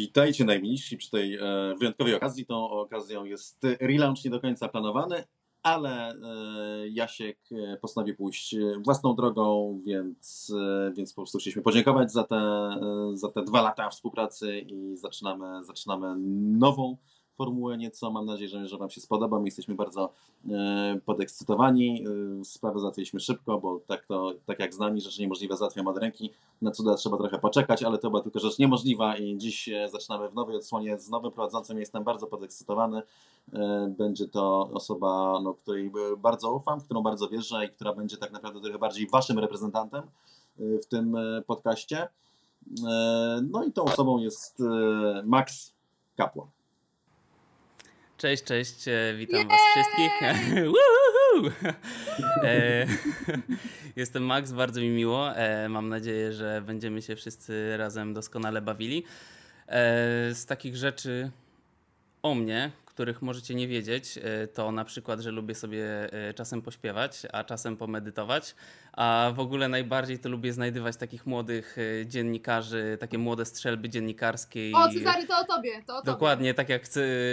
Witajcie najmilsi przy tej e, wyjątkowej okazji. Tą okazją jest relaunch nie do końca planowany, ale e, Jasiek e, postanowił pójść własną drogą, więc, więc po prostu chcieliśmy podziękować za te, za te dwa lata współpracy i zaczynamy, zaczynamy nową formułę nieco. Mam nadzieję, że, że Wam się spodoba. My jesteśmy bardzo e, podekscytowani. E, sprawę załatwiliśmy szybko, bo tak, to, tak jak z nami, rzeczy niemożliwe załatwiam od ręki. Na cuda trzeba trochę poczekać, ale to była tylko rzecz niemożliwa i dziś e, zaczynamy w nowej odsłonie z nowym prowadzącym. Jestem bardzo podekscytowany. Będzie to osoba, no, której bardzo ufam, którą bardzo wierzę i która będzie tak naprawdę trochę bardziej Waszym reprezentantem w tym podcaście. No i tą osobą jest Max Kapłan. Cześć, cześć, e, witam Was wszystkich. E, jestem Max, bardzo mi miło. E, mam nadzieję, że będziemy się wszyscy razem doskonale bawili. Z takich rzeczy o mnie, których możecie nie wiedzieć, e, to na przykład, że lubię sobie e, czasem pośpiewać, a czasem pomedytować, a w ogóle najbardziej to lubię znajdywać takich młodych e, dziennikarzy, takie młode strzelby dziennikarskie. O, Cezary, to o tobie, to o tobie. Dokładnie, tak jak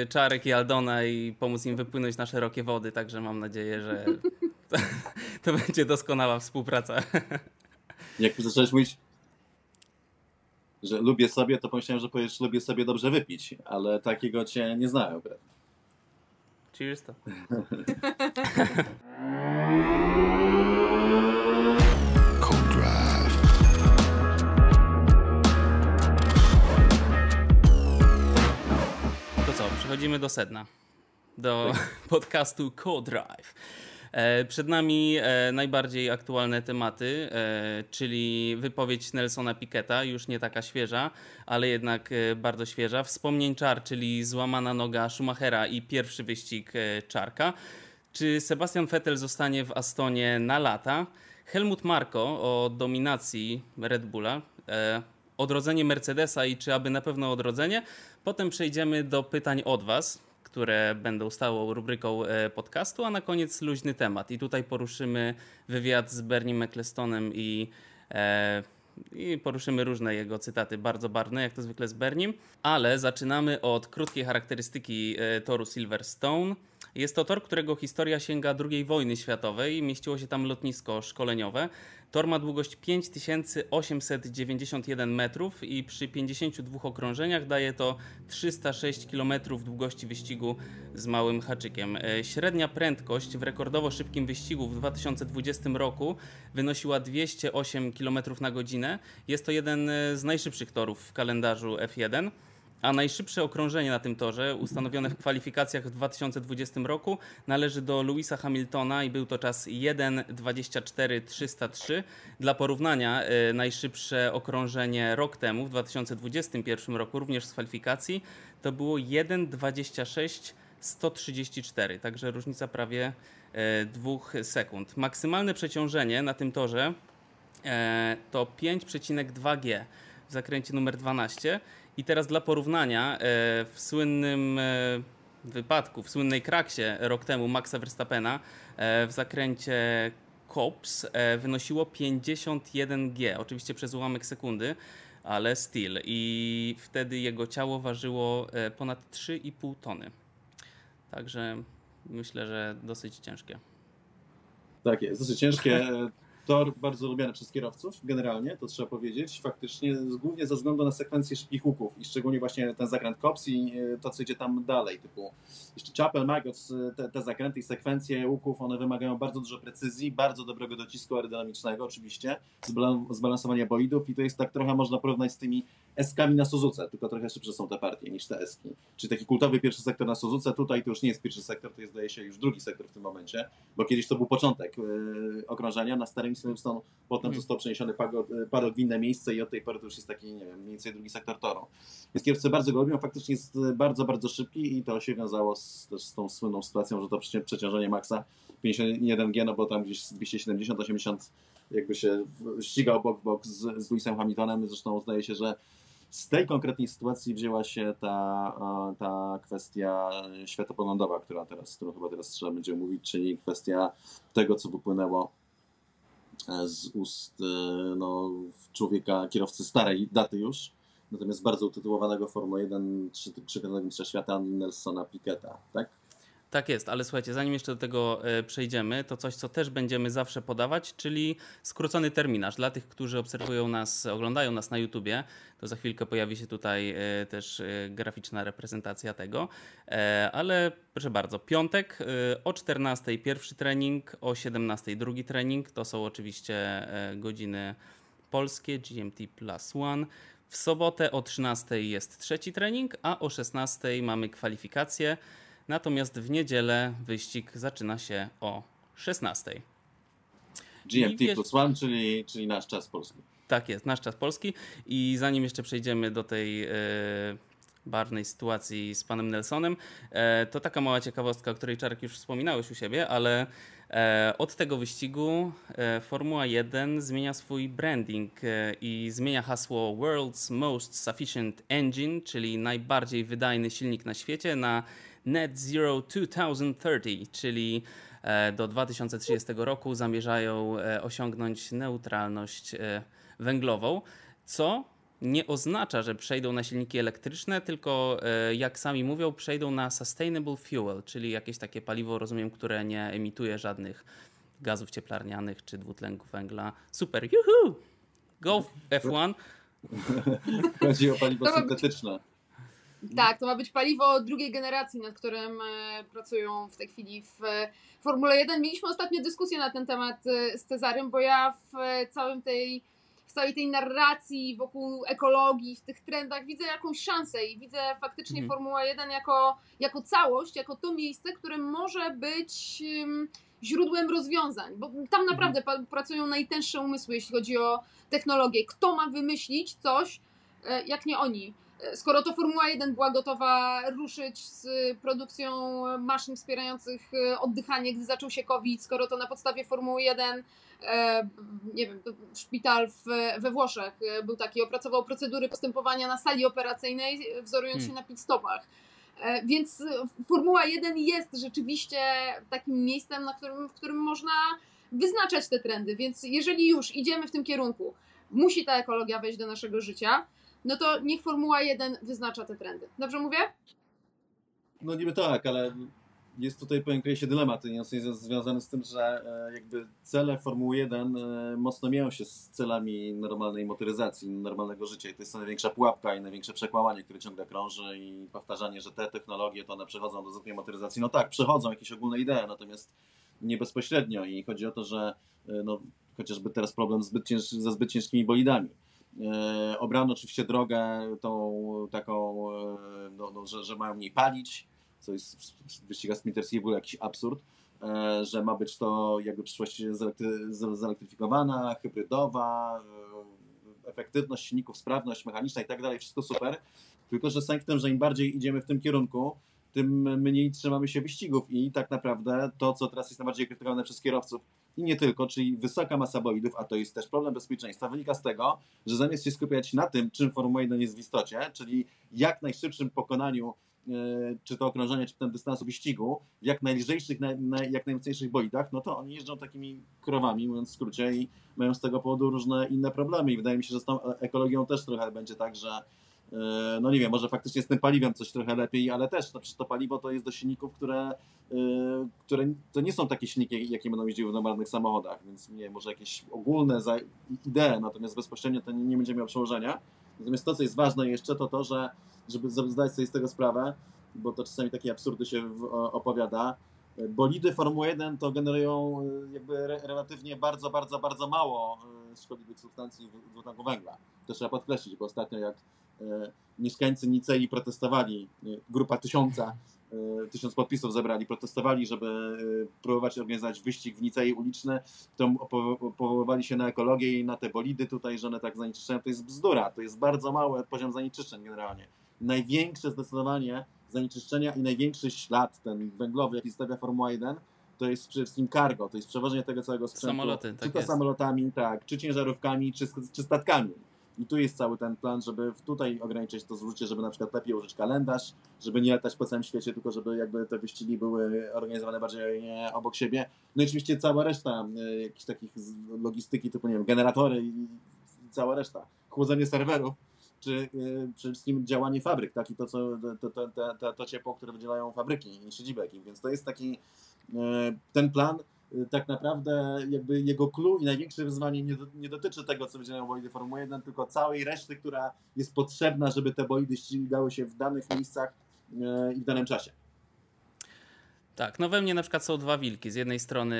Czarek i Aldona i pomóc im wypłynąć na szerokie wody, także mam nadzieję, że to, to będzie doskonała współpraca. Jak zacząłeś mówić że lubię sobie, to pomyślałem, że powiesz, lubię sobie dobrze wypić, ale takiego cię nie znałem. Cheers to. To co, przechodzimy do sedna. Do tak. podcastu Co-Drive. E, przed nami e, najbardziej aktualne tematy, e, czyli wypowiedź Nelsona Piketa, już nie taka świeża, ale jednak bardzo świeża. Wspomnień czar, czyli złamana noga Schumachera i pierwszy wyścig czarka. Czy Sebastian Vettel zostanie w Astonie na lata? Helmut Marko o dominacji Red Bulla, odrodzenie Mercedesa i czy aby na pewno odrodzenie. Potem przejdziemy do pytań od Was które będą stałą rubryką e, podcastu, a na koniec luźny temat. I tutaj poruszymy wywiad z Bernie Ecclestonem i e, i poruszymy różne jego cytaty, bardzo barwne, jak to zwykle z Bernim. Ale zaczynamy od krótkiej charakterystyki e, toru Silverstone. Jest to tor, którego historia sięga II wojny światowej. Mieściło się tam lotnisko szkoleniowe. Tor ma długość 5891 metrów i przy 52 okrążeniach daje to 306 km długości wyścigu z małym haczykiem. E, średnia prędkość w rekordowo szybkim wyścigu w 2020 roku wynosiła 208 km na godzinę. Jest to jeden z najszybszych torów w kalendarzu F1. A najszybsze okrążenie na tym torze, ustanowione w kwalifikacjach w 2020 roku, należy do Louisa Hamiltona i był to czas 1.24.303. Dla porównania, y, najszybsze okrążenie rok temu, w 2021 roku, również z kwalifikacji, to było 1.26.134, także różnica prawie 2 y, sekund. Maksymalne przeciążenie na tym torze y, to 5,2 G w zakręcie numer 12 i teraz dla porównania, e, w słynnym e, wypadku, w słynnej kraksie rok temu Maxa Verstappena e, w zakręcie Cops wynosiło 51G, oczywiście przez ułamek sekundy, ale still. I wtedy jego ciało ważyło ponad 3,5 tony. Także myślę, że dosyć ciężkie. Tak jest, dosyć ciężkie. Tor bardzo lubiany przez kierowców, generalnie, to trzeba powiedzieć, faktycznie, głównie ze względu na sekwencję szybkich łuków i szczególnie właśnie ten zakręt Cops i e, to, co idzie tam dalej, typu jeszcze Chapel, Maggots, te, te zakręty i sekwencje łuków, one wymagają bardzo dużo precyzji, bardzo dobrego docisku aerodynamicznego oczywiście, zbalansowania bolidów i to jest tak trochę można porównać z tymi eskami na Suzuce, tylko trochę szybsze są te partie niż te eski. Czyli taki kultowy pierwszy sektor na Suzuce, tutaj to już nie jest pierwszy sektor, to jest zdaje się już drugi sektor w tym momencie, bo kiedyś to był początek yy, okrążenia na starym Silverstone, potem mm. został przeniesiony padok w inne miejsce i od tej pory to już jest taki, nie wiem, mniej więcej drugi sektor toru. Więc kierowcy bardzo go lubią, faktycznie jest bardzo, bardzo szybki i to się wiązało z, też z tą słynną sytuacją, że to przeciążenie maksa 51G, no bo tam gdzieś 270-80 jakby się ścigał bok w bok z, z Lewisem Hamiltonem, zresztą zdaje się, że z tej konkretnej sytuacji wzięła się ta, ta kwestia światopoglądowa, która teraz, którą chyba teraz trzeba będzie mówić, czyli kwestia tego, co wypłynęło e, z ust e, no, człowieka, kierowcy starej daty już, natomiast bardzo utytułowanego Formuły 1 trzykrotnego mistrza świata Nelsona Piqueta, tak? Tak jest, ale słuchajcie, zanim jeszcze do tego e, przejdziemy, to coś, co też będziemy zawsze podawać, czyli skrócony terminarz. Dla tych, którzy obserwują nas, oglądają nas na YouTubie, to za chwilkę pojawi się tutaj e, też e, graficzna reprezentacja tego. Ale proszę bardzo, piątek o 14 pierwszy trening, o 17 drugi trening. To są oczywiście godziny polskie, GMT plus one. W sobotę o 13 jest trzeci trening, a o 16 mamy kwalifikacje. Natomiast w niedzielę wyścig zaczyna się o 16. GMT wiesz... plus one, czyli, czyli nasz czas polski. Tak jest, nasz czas polski. I zanim jeszcze przejdziemy do tej e, barwnej sytuacji z panem Nelsonem, e, to taka mała ciekawostka, o której Czarek już wspominałeś u siebie, ale e, od tego wyścigu Formuła 1 zmienia swój branding i zmienia hasło World's Most Sufficient Engine, czyli najbardziej wydajny silnik na świecie, na Net Zero 2030, czyli e, do 2030 roku zamierzają e, osiągnąć neutralność e, węglową, co nie oznacza, że przejdą na silniki elektryczne, tylko jak sami mówią, przejdą na sustainable fuel, czyli jakieś takie paliwo, rozumiem, które nie emituje żadnych gazów cieplarnianych czy dwutlenku węgla. Super, juhu! Go F1! Chodzi o paliwo syntetyczne. Tak, to ma być paliwo drugiej generacji, nad którym e, pracują w tej chwili w Formule 1. Mieliśmy ostatnio dyskusję na ten temat e, z Cezarym, bo ja w całym tej w całej tej narracji wokół ekologii, w tych trendach widzę jakąś szansę i widzę faktycznie mhm. Formuła 1 jako, jako całość, jako to miejsce, które może być źródłem rozwiązań, bo tam mhm. naprawdę mhm. pracują najtęższe umysły, jeśli chodzi o technologię. Kto ma wymyślić coś, e, jak nie oni? Skoro to Formuła 1 była gotowa ruszyć z produkcją maszyn wspierających e, oddychanie, gdy zaczął się COVID, skoro to na podstawie Formuły 1 e, nie wiem, szpital w, we Włoszech e, był taki, opracował procedury postępowania na sali operacyjnej, wzorując hmm. się na pit stopach. Więc Formuła 1 jest rzeczywiście takim miejscem, na którym, w którym można wyznaczać te trendy. Więc jeżeli już idziemy w tym kierunku, musi ta ekologia wejść do naszego życia, no to niech Formuła 1 wyznacza te trendy. Dobrze mówię? No niby tak, ale jest tutaj pewien się dylemat związany z tym, że e, jakby cele Formuły 1 e, mocno mijają się z celami normalnej motoryzacji, normalnego życia i to jest największa pułapka i największe przekłamanie, które ciągle krąży i powtarzanie, że te technologie to one przechodzą do zwykłej motoryzacji. No tak, przechodzą jakieś ogólne idee, natomiast nie bezpośrednio i chodzi o to, że e, no, chociażby teraz problem zbyt cięż, ze zbyt ciężkimi bolidami obrano oczywiście drogę tą taką, e, no, no, że, że mają mniej palić, co jest w wyścigach Smithers był jakiś absurd, e, że ma być to jakby przyszłość zelektryfikowana, hybrydowa, efektywność silników, sprawność mechaniczna i tak dalej, wszystko super. Tylko, że z tym, że im bardziej idziemy w tym kierunku, tym mniej trzymamy się wyścigów i tak naprawdę to, co teraz jest najbardziej krytykowane przez kierowców i nie tylko, czyli wysoka masa bolidów, a to jest też problem bezpieczeństwa, wynika z tego, że zamiast się skupiać na tym, czym Formuła 1 jest w istocie, czyli jak najszybszym pokonaniu e, czy to okrążenie, czy ten dystansu wyścigu, w jak najlżejszych, jak najmocniejszych bolidach, no to oni jeżdżą takimi krowami, mówiąc w skrócie, i mają z tego powodu różne inne problemy. I wydaje mi się, że z tą ekologią też trochę będzie tak, że E, no nie wiem, może faktycznie z tym paliwem coś trochę lepiej, ale też no to paliwo to jest do silników, które, e, które to nie są takie silniki, jakie będą jeździły w normalnych samochodach, więc nie może jakieś ogólne idee, natomiast bezpośrednio to nie, nie będzie miało przełożenia. Natomiast to, co jest ważne jeszcze, to to, że żeby zdać sobie z tego sprawę, bo to czasami takie absurdy się opowiada, bolidy Formuły 1 to generują e, jakby relatywnie bardzo, bardzo, bardzo mało szkodliwych substancji dwutlenku węgla. To trzeba podkreślić, bo ostatnio jak E, mieszkańcy Nicei protestowali, e, grupa tysiąca, e, tysiąc podpisów zebrali, protestowali, żeby próbować organizować wyścig w Nicei uliczny, to powoływali się na ekologię i na te bolidy tutaj, że one tak zanieczyszczają. To jest bzdura, to jest bardzo mały poziom zanieczyszczeń generalnie. Największe zdecydowanie zanieczyszczenia i największy ślad ten węglowy, jaki stawia Formuła 1, to jest przede wszystkim cargo, to jest przewożenie tego całego sprzętu. Samoloty, tak czy to jest. samolotami, tak, czy ciężarówkami, czy, czy statkami. I tu jest cały ten plan, żeby tutaj ograniczyć to zużycie, żeby na przykład lepiej użyć kalendarz, żeby nie latać po całym świecie, tylko żeby jakby te wyścigi były organizowane bardziej obok siebie. No i oczywiście cała reszta e, jakichś takich logistyki typu, nie wiem, generatory i cała reszta. Chłodzenie serwerów, czy przede wszystkim działanie fabryk, tak? I to, co, to, to, to, to ciepło, które wydzielają fabryki i siedzibeki. Więc to jest taki ten plan tak naprawdę jakby jego clue i największe wyzwanie nie, nie dotyczy tego, co wydzielają bolidy Formuły 1, tylko całej reszty, która jest potrzebna, żeby te bolidy ścigały się w danych miejscach i w danym czasie. Tak, no we mnie na przykład są dwa wilki. Z jednej strony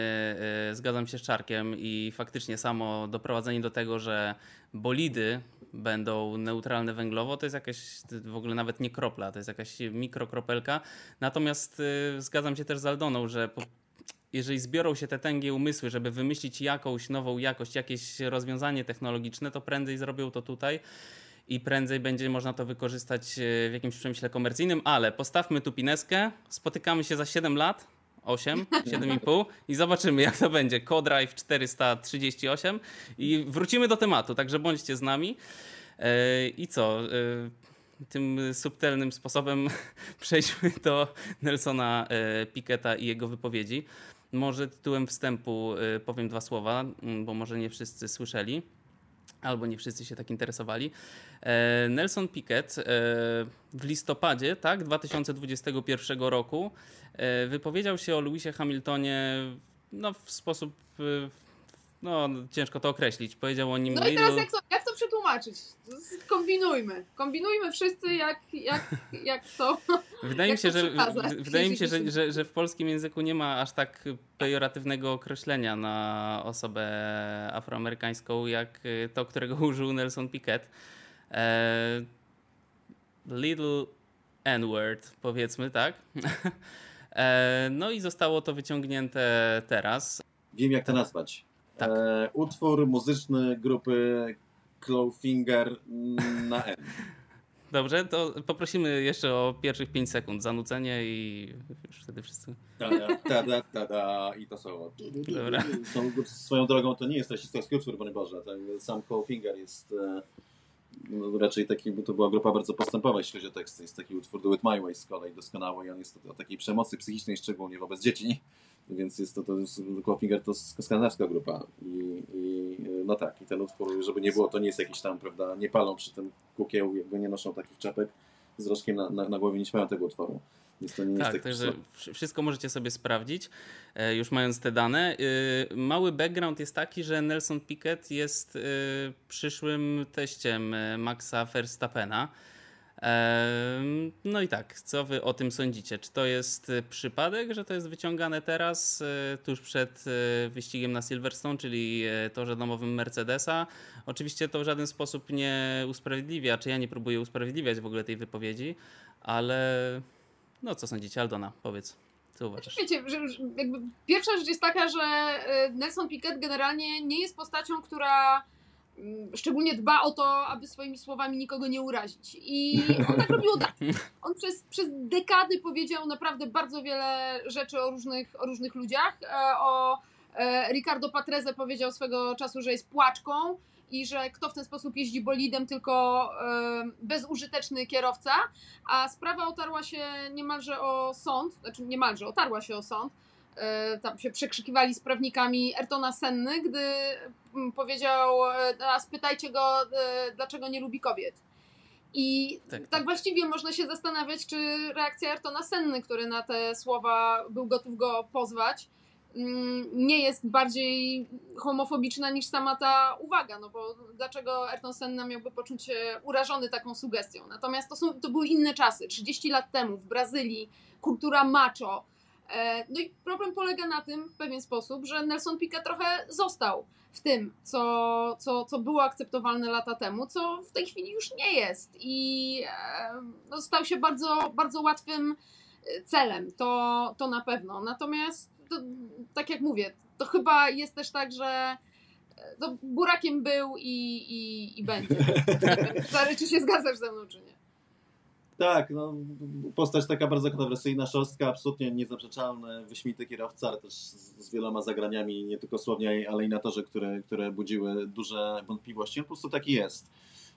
yy, zgadzam się z Czarkiem i faktycznie samo doprowadzenie do tego, że bolidy będą neutralne węglowo, to jest jakaś w ogóle nawet nie kropla, to jest jakaś mikrokropelka. Natomiast zgadzam się też z Aldoną, że po, jeżeli zbiorą się te tęgie umysły, żeby wymyślić jakąś nową jakość, jakieś rozwiązanie technologiczne, to prędzej zrobią to tutaj i prędzej będzie można to wykorzystać e, w jakimś przemyśle komercyjnym, ale postawmy tu pineskę, spotykamy się za 7 lat, 8, 7,5 i zobaczymy jak to będzie. Codrive 438 i wrócimy do tematu, także bądźcie z nami. E, I co? E, tym subtelnym sposobem przejdźmy do Nelsona Piketa i jego wypowiedzi. Może tytułem wstępu powiem dwa słowa, bo może nie wszyscy słyszeli albo nie wszyscy się tak interesowali. E, Nelson Piquet e, w listopadzie tak, 2021 roku e, wypowiedział się o Lewisie Hamiltonie no, w sposób no ciężko to określić. Powiedział o nim. No i teraz jak jak przetłumaczyć? Kombinujmy. Kombinujmy wszyscy, jak, jak, jak to. Wydaje mi się, że, wydaje mi się że, że, że w polskim języku nie ma aż tak pejoratywnego określenia na osobę afroamerykańską, jak to, którego użył Nelson Piquet. E, little N-word, powiedzmy, tak? E, no i zostało to wyciągnięte teraz. Wiem, jak to nazwać. Tak. E, utwór muzyczny grupy Clawfinger na N. Dobrze, to poprosimy jeszcze o pierwszych 5 sekund zanucenie i już wtedy wszyscy. Ta da, ta da, i to są. Dobra. Są, swoją drogą to nie jest rasistowski utwór, panie Boże. Ten sam Clawfinger jest e, no, raczej taki, bo to była grupa bardzo postępowa, jeśli chodzi o teksty. Jest taki utwór Do It My Way z kolei doskonały i on jest o takiej przemocy psychicznej, szczególnie wobec dzieci więc jest to, to jest, to skandynawska grupa I, i, no tak, i ten utwór, żeby nie było, to nie jest jakiś tam, prawda, nie palą przy tym kukieł, jakby nie noszą takich czapek z rożkiem na, na, na głowie, nie śmieją tego utworu. To nie tak, jest także wszystko możecie sobie sprawdzić, e, już mając te dane. E, mały background jest taki, że Nelson Piquet jest e, przyszłym teściem Maxa Verstappena. No i tak, co wy o tym sądzicie? Czy to jest y, przypadek, że to jest wyciągane teraz, y, tuż przed y, wyścigiem na Silverstone, czyli torze domowym Mercedesa? Oczywiście to w żaden sposób nie usprawiedliwia, czy ja nie próbuję usprawiedliwiać w ogóle tej wypowiedzi, ale no co sądzicie, Aldona, powiedz. Co uważasz? Wiecie, że pierwsza rzecz jest taka, że Nelson Piquet generalnie nie jest postacią, która szczególnie dba o to, aby swoimi słowami nikogo nie urazić. I on tak robił od lat. On przez, przez dekady powiedział naprawdę bardzo wiele rzeczy o różnych, o różnych ludziach. E, o e, Ricardo Patrese powiedział swego czasu, że jest płaczką i że kto w ten sposób jeździ bolidem, tylko e, bezużyteczny kierowca. A sprawa otarła się niemalże o sąd, znaczy niemalże, otarła się o sąd tam się przekrzykiwali z prawnikami Ertona Senny, gdy mm, powiedział, e, a spytajcie go, e, dlaczego nie lubi kobiet. I tak, tak, tak, właściwie można się zastanawiać, czy reakcja Ertona Senny, który na te słowa był gotów go pozwać, mm, nie jest bardziej homofobiczna niż sama ta uwaga, no bo dlaczego Ayrton Senna miałby poczuć się urażony taką sugestią? Natomiast to, są, to były inne czasy. 30 lat temu w Brazylii kultura macho, E, no i problem polega na tym w pewien sposób, że Nelson Piquet trochę został w tym, co, co, co było akceptowalne lata temu, co w tej chwili już nie jest. I e, no, stał się bardzo, bardzo łatwym e, celem, to, to na pewno. Natomiast, to, tak jak mówię, to chyba jest też tak, że to burakiem był i, i, i będzie. Stary, czy się zgadzasz ze mną, czy nie? Tak, no, postać taka bardzo kontrowersyjna, szostka, absolutnie niezaprzeczalny, wyśmienity kierowca, ale też z, z, wieloma zagraniami, nie tylko słownie, ale i na torze, które, które budziły duże wątpliwości. On po prostu taki jest.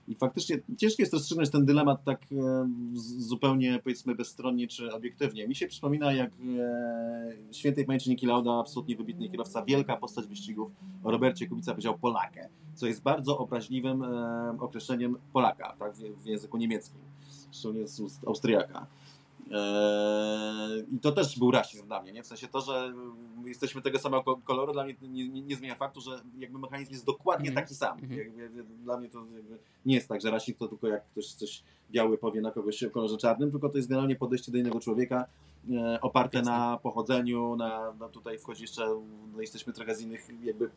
I faktycznie ciężko jest rozstrzygnąć ten dylemat tak e, zupełnie powiedzmy bezstronnie czy obiektywnie. Mi się przypomina jak e, świętej pamięci Niki Lauda, absolutnie wybitny kierowca, wielka postać wyścigów o Robercie Kubica powiedział Polakę, co jest bardzo obraźliwym e, określeniem Polaka tak, w, w języku niemieckim, szczególnie z ust Austriaka. Eee, I to też był rasizm dla mnie, nie? w sensie to, że jesteśmy tego samego koloru, dla mnie nie, nie, nie zmienia faktu, że jakby mechanizm jest dokładnie mm. taki sam. Jakby, dla mnie to nie jest tak, że rasizm to tylko jak ktoś coś biały powie na kogoś o kolorze czarnym, tylko to jest generalnie podejście do innego człowieka e, oparte Jasne. na pochodzeniu, na, na tutaj wchodzi jeszcze, no jesteśmy trochę z innych jakby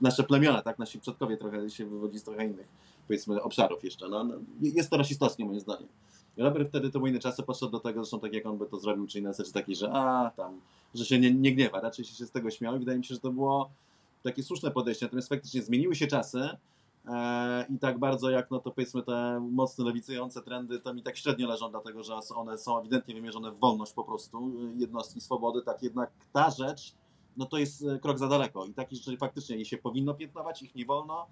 nasze plemiona, tak, nasi przodkowie trochę się wywodzi z trochę innych powiedzmy obszarów jeszcze. No, no jest to rasistowskie moim zdaniem. Robert wtedy to inne czasy, podszedł do tego, zresztą tak jak on by to zrobił, czyli na zasadzie takiej, że a, tam, że się nie, nie gniewa, raczej się z tego śmiał i wydaje mi się, że to było takie słuszne podejście, natomiast faktycznie zmieniły się czasy e, i tak bardzo jak, no to powiedzmy te mocno lewicujące trendy, to mi tak średnio leżą, dlatego że one są ewidentnie wymierzone w wolność po prostu, jednostki swobody, tak jednak ta rzecz, no to jest e, krok za daleko i takich rzeczy faktycznie je się powinno piętnować, ich nie wolno,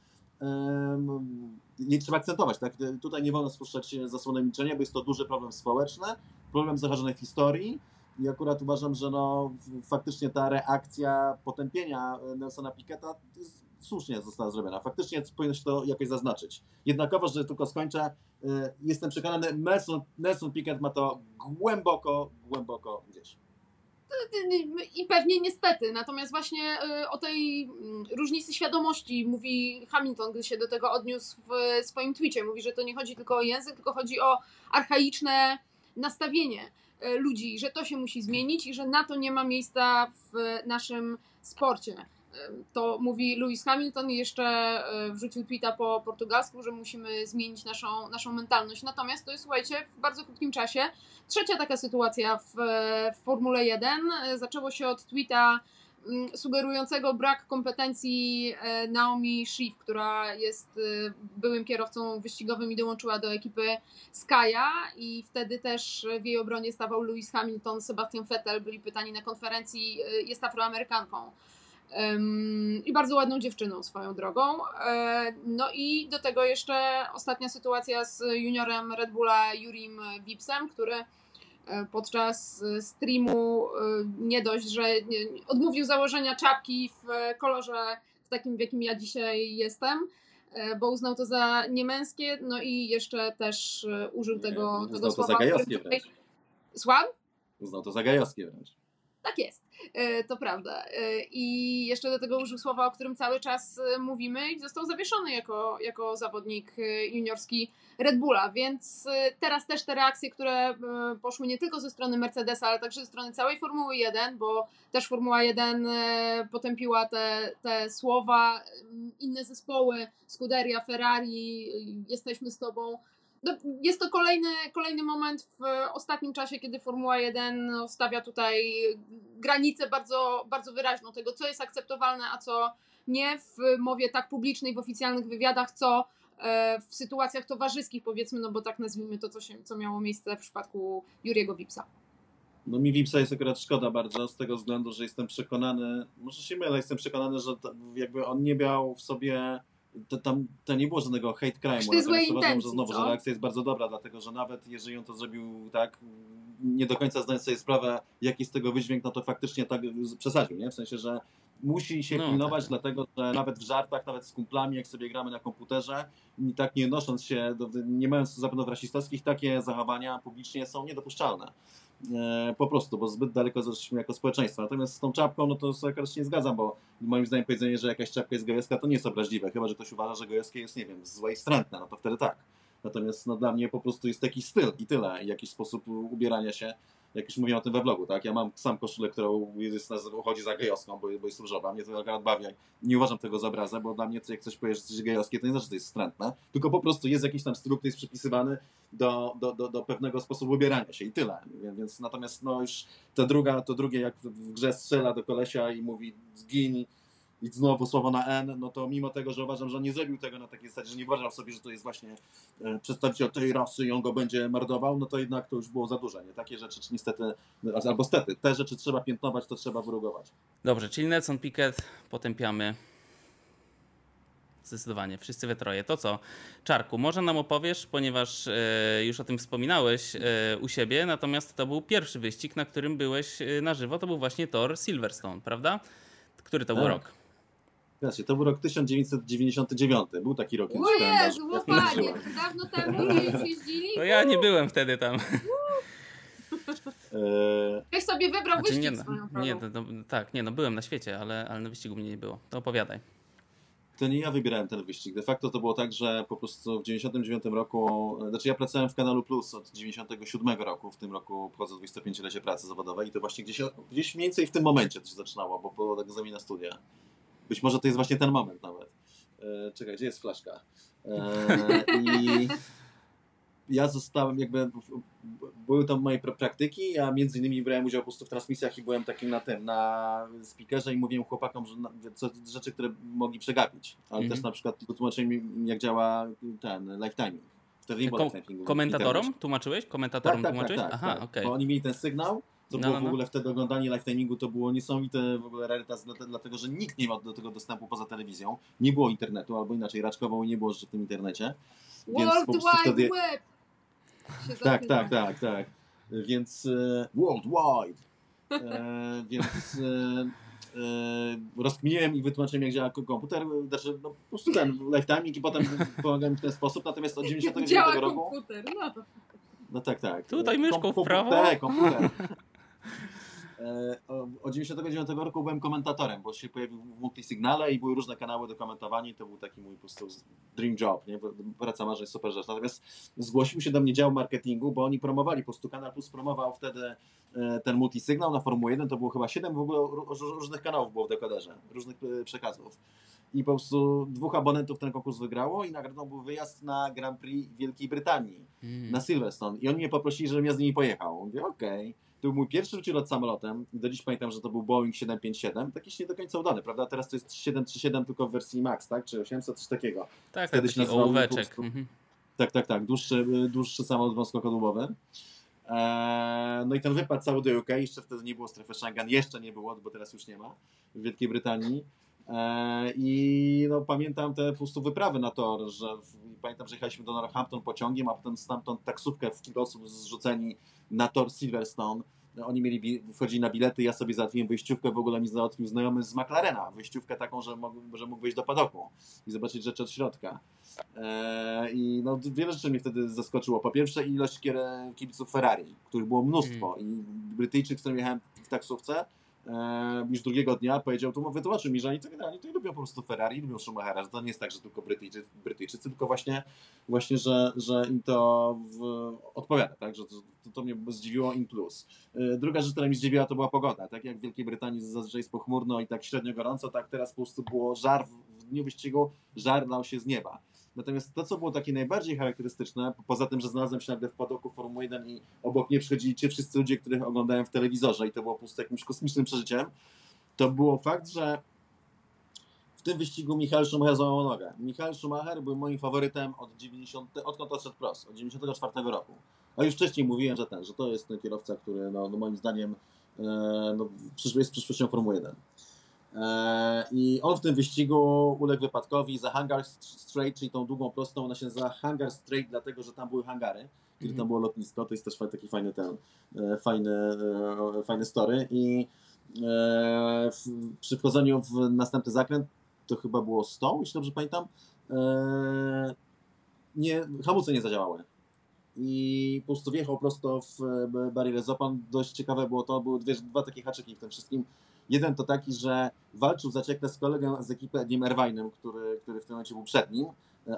nie trzeba akcentować, tak? Tutaj nie wolno spuszczać zasłony milczenia, bo jest to duży problem społeczny, problem zachodzonej w historii i akurat uważam, że no, faktycznie ta reakcja potępienia Nelsona Piketa słusznie została zrobiona. Faktycznie powinno się to jakoś zaznaczyć. Jednakowo, że tylko skończę, e, jestem przekonany, Nelson, Nelson Piquet ma to głęboko, głęboko gdzieś. I pewnie niestety. Natomiast właśnie y, o tej mm, różnicy świadomości mówi Hamilton, gdy się do tego odniósł w swoim twicie. Mówi, że to nie chodzi tylko o język, tylko chodzi o archaiczne nastawienie y, ludzi, że to się musi zmienić i że na to nie ma miejsca w naszym sporcie to mówi Lewis Hamilton jeszcze e, wrzucił tweeta po portugalsku, że musimy zmienić naszą, naszą mentalność. Natomiast to jest, słuchajcie, w bardzo krótkim czasie trzecia taka sytuacja w, w Formule 1. Zaczęło się od tweeta mm, sugerującego brak kompetencji e, Naomi Schiff, która jest e, byłym kierowcą wyścigowym i dołączyła do ekipy Skya i wtedy też w jej obronie stawał Lewis Hamilton, Sebastian Vettel, byli pytani na konferencji, jest afroamerykanką i bardzo ładną dziewczyną swoją drogą. E, no i do tego jeszcze ostatnia sytuacja z juniorem Red Bulla Jurim Vipsem, który e, podczas streamu e, nie dość, że odmówił założenia czapki w kolorze w takim, w jakim ja dzisiaj jestem, bo uznał to za niemęskie, no i jeszcze też użył tego, nie, tego słowa. Uznał to za gajowskie wręcz. Słucham? Uznał to za gajowskie wręcz. Tak jest. E, to prawda. E, I jeszcze do tego użył słowa, o którym cały czas e, mówimy i został zawieszony jako, jako zawodnik juniorski Red Bulla, więc teraz też te reakcje, które poszły nie tylko ze strony Mercedesa, ale także ze strony całej Formuły 1, bo też Formuła 1 potępiła te, te słowa, inne zespoły, Scuderia, Ferrari, jesteśmy z tobą, jest to kolejny, kolejny moment w ostatnim czasie, kiedy Formuła 1 stawia tutaj granicę bardzo, bardzo wyraźną tego, co jest akceptowalne, a co nie w mowie tak publicznej, w oficjalnych wywiadach, co e, w sytuacjach towarzyskich, powiedzmy, no bo tak nazwijmy to, co, się, co miało miejsce w przypadku Juriego Wipsa. No mi Wipsa jest akurat szkoda bardzo, z tego względu, że jestem przekonany, może się mylę, jestem przekonany, że jakby on nie miał w sobie to, tam, to nie było żadnego hate crime'u. Natomiast uważam, że znowu, co? że reakcja jest bardzo dobra, dlatego że nawet jeżeli on to zrobił tak, nie do końca zdając sobie sprawę, jaki z tego wydźwięk, no to faktycznie tak przesadził, nie? W sensie, że musi się no, pilnować, tak. dlatego że nawet w żartach, nawet z kumplami, jak sobie gramy na komputerze, tak nie odnosząc się, do, nie mając zapewne rasistowskich, takie zachowania publicznie są niedopuszczalne. E, po prostu, bo zbyt daleko zeszliśmy jako społeczeństwo. Natomiast z tą czapką, no to sobie akurat się nie zgadzam, bo moim zdaniem powiedzenie, że jakaś czapka jest gejowska, to nie jest obraźliwe, chyba, że ktoś uważa, że gejowskie jest, nie wiem, złe i wstrętne, no to wtedy tak. Natomiast no, dla mnie po prostu jest taki styl i tyle, jakiś sposób ubierania się jak już mówiłem o tym we vlogu, tak? Ja mam sam koszulę, która jest, uchodzi za gejowską, bo, bo jest różowa. Mnie to akurat bawi. Nie uważam tego za obrazę, bo dla mnie jak coś powie, że coś gejowskie, to nie znaczy, że to jest wstrętne, tylko po prostu jest jakiś tam styl, który jest przypisywany do, do, do, do pewnego sposobu ubierania się i tyle. Więc natomiast no już ta druga, to drugie, jak w grze strzela do kolesia i mówi zgiń, i znowu słowo na N, no to mimo tego, że uważam, że on nie zrobił tego na takiej zasadzie, że nie uważał sobie, że to jest właśnie e, przedstawiciel tej rasy i on go będzie mordował, no to jednak to już było za duże. Nie? Takie rzeczy niestety, albo stety, te rzeczy trzeba piętnować, to trzeba wyrugować. Dobrze, czyli Nelson Piquet potępiamy. Zdecydowanie, wszyscy we troje. To co, Czarku, może nam opowiesz, ponieważ e, już o tym wspominałeś e, u siebie, natomiast to był pierwszy wyścig, na którym byłeś na żywo, to był właśnie Tor Silverstone, prawda? Który to był Tak. rok? To był rok 1999. Był taki rok, O Jezu, darzy- no panie, to dawno temu nie jeździli? To ja nie byłem wtedy tam. Eee, Ktoś sobie wybrał Znaczy, wyścig nie, no, swoją nie, to, tak, nie, no byłem na świecie, ale, ale na wyścigu mnie nie było. To opowiadaj. To nie ja wybierałem ten wyścig. De facto to było tak, że po prostu w 99 roku, znaczy ja pracowałem w Kanalu Plus od 97 roku, w tym roku obchodzę 25-lecie pracy zawodowej i to właśnie gdzieś, gdzieś mniej więcej w tym momencie to się zaczynało, bo było tak zamiana studia. Być może to jest właśnie ten moment nawet. E, czekaj, gdzie jest flaszka? E, I ja zostałem jakby, były tam moje pra- praktyki, ja między innymi brałem udział po prostu w transmisjach i byłem takim na tym, na speakerze i mówiłem chłopakom, że na, co, rzeczy, które mogli przegapić, ale Mhm. też na przykład wytłumaczyłem im, jak działa ten live timing. Wtedy nie było Kom- komentatorom tłumaczyłeś? Tak, Komentatorom tak, tak, tłumaczyłeś? tak, Aha, tak. okej. Bo oni mieli ten sygnał, co No, było no, w no. ogóle wtedy oglądanie live timingu, to było niesamowite w ogóle rarytas, dlate- dlatego że nikt nie miał do tego dostępu poza telewizją. Nie było internetu, albo inaczej raczkował i nie było rzeczy w tym internecie. Więc World po Wide wtedy- Web! Tak, tak, tak, tak. Więc e, worldwide. E, więc e, e, rozkminiłem i wytłumaczyłem, jak działa komputer. Znaczy, no, po prostu ten live timing i potem pomagałem w ten sposób. Natomiast od 99 Działa roku. komputer, no. No tak, tak. Tutaj myszką w Kompu- prawo. Tak, komputer. E, Od 99 roku byłem komentatorem, bo się pojawił w multisygnale i były różne kanały do komentowania i to był taki mój po prostu dream job, nie? Praca marzeń, super rzecz. Natomiast zgłosił się do mnie dział marketingu, bo oni promowali, po prostu Kanal Plus promował wtedy e, ten multisygnał na Formułę 1, to było chyba 7 w ogóle ró- ró- różnych kanałów było w dekoderze, różnych e, przekazów. I po prostu dwóch abonentów ten konkurs wygrało i nagrodą był wyjazd na Grand Prix Wielkiej Brytanii Mm. na Silverstone i oni mnie poprosili, żebym ja z nimi pojechał. Mówię, okej. To był mój pierwszy lot samolotem. Do dziś pamiętam, że to był Boeing 757. Taki nie do końca udany, prawda? Teraz to jest 737 tylko w wersji MAX, tak? Czy 800, coś takiego. Tak, tak, wtedy się taki nazywał ołóweczek. Mhm. Tak, tak, tak. Dłuższy, dłuższy samolot wąskokodubowy. Eee, no i ten wypad cały do UK, jeszcze wtedy nie było strefy Schengen, jeszcze nie było, bo teraz już nie ma, w Wielkiej Brytanii. Eee, I no, pamiętam te po prostu wyprawy na tor, że w, pamiętam, że jechaliśmy do Northampton pociągiem, a potem stamtąd taksówkę w kilka osób zrzuceni na tor Silverstone. Oni mieli, wchodzili na bilety, ja sobie załatwiłem wyjściówkę, w ogóle mi załatwił znajomy z McLarena, wyjściówkę taką, że mógł, że mógł wyjść do padoku i zobaczyć rzeczy od środka. Eee, I no, wiele rzeczy mnie wtedy zaskoczyło. Po pierwsze ilość kibiców Ferrari, których było mnóstwo i Brytyjczyk, z którym jechałem w taksówce, e, już drugiego dnia powiedział, tu wytłumaczył mi, że oni to generalnie to lubią po prostu Ferrari, lubią Schumachera, że to nie jest tak, że tylko Brytyjczycy, Brytyjczycy tylko właśnie, właśnie że, że im to w, odpowiada, tak? że to, to, to mnie zdziwiło im plus. E, Druga rzecz, która mnie zdziwiła, to była pogoda. Tak jak w Wielkiej Brytanii zazwyczaj jest pochmurno i tak średnio gorąco, tak teraz po prostu było żar w dniu wyścigu, żar lał się z nieba. Natomiast to, co było takie najbardziej charakterystyczne, poza tym, że znalazłem się nagle w padoku Formuły 1 i obok mnie przychodzili ci wszyscy ludzie, których oglądałem w telewizorze i to było po prostu jakimś kosmicznym przeżyciem, to było fakt, że w tym wyścigu Michael Schumacher złamał nogę. Michael Schumacher był moim faworytem od 90, odkąd odszedł pros, od 94 roku. A już wcześniej mówiłem, że ten, że to jest ten kierowca, który no, no moim zdaniem e, no, jest przyszłością Formuły 1. E, I on w tym wyścigu uległ wypadkowi za Hangar Straight, czyli tą długą prostą. Ona się nazywa Hangar Straight, dlatego że tam były hangary, kiedy Mhm. tam było lotnisko. To jest też taki fajny ten, e, fajny, e, fajny story. I w, przy wchodzeniu w następny zakręt, to chyba było 100, jeśli dobrze pamiętam, nie, hamulce nie zadziałały. I po prostu wjechał prosto w barierę z opon. Dość ciekawe było to, były dwie, dwa takie haczyki w tym wszystkim. Jeden to taki, że walczył zaciekle z kolegą z ekipy Edim Irvine'em, który, który w tym momencie był przed nim,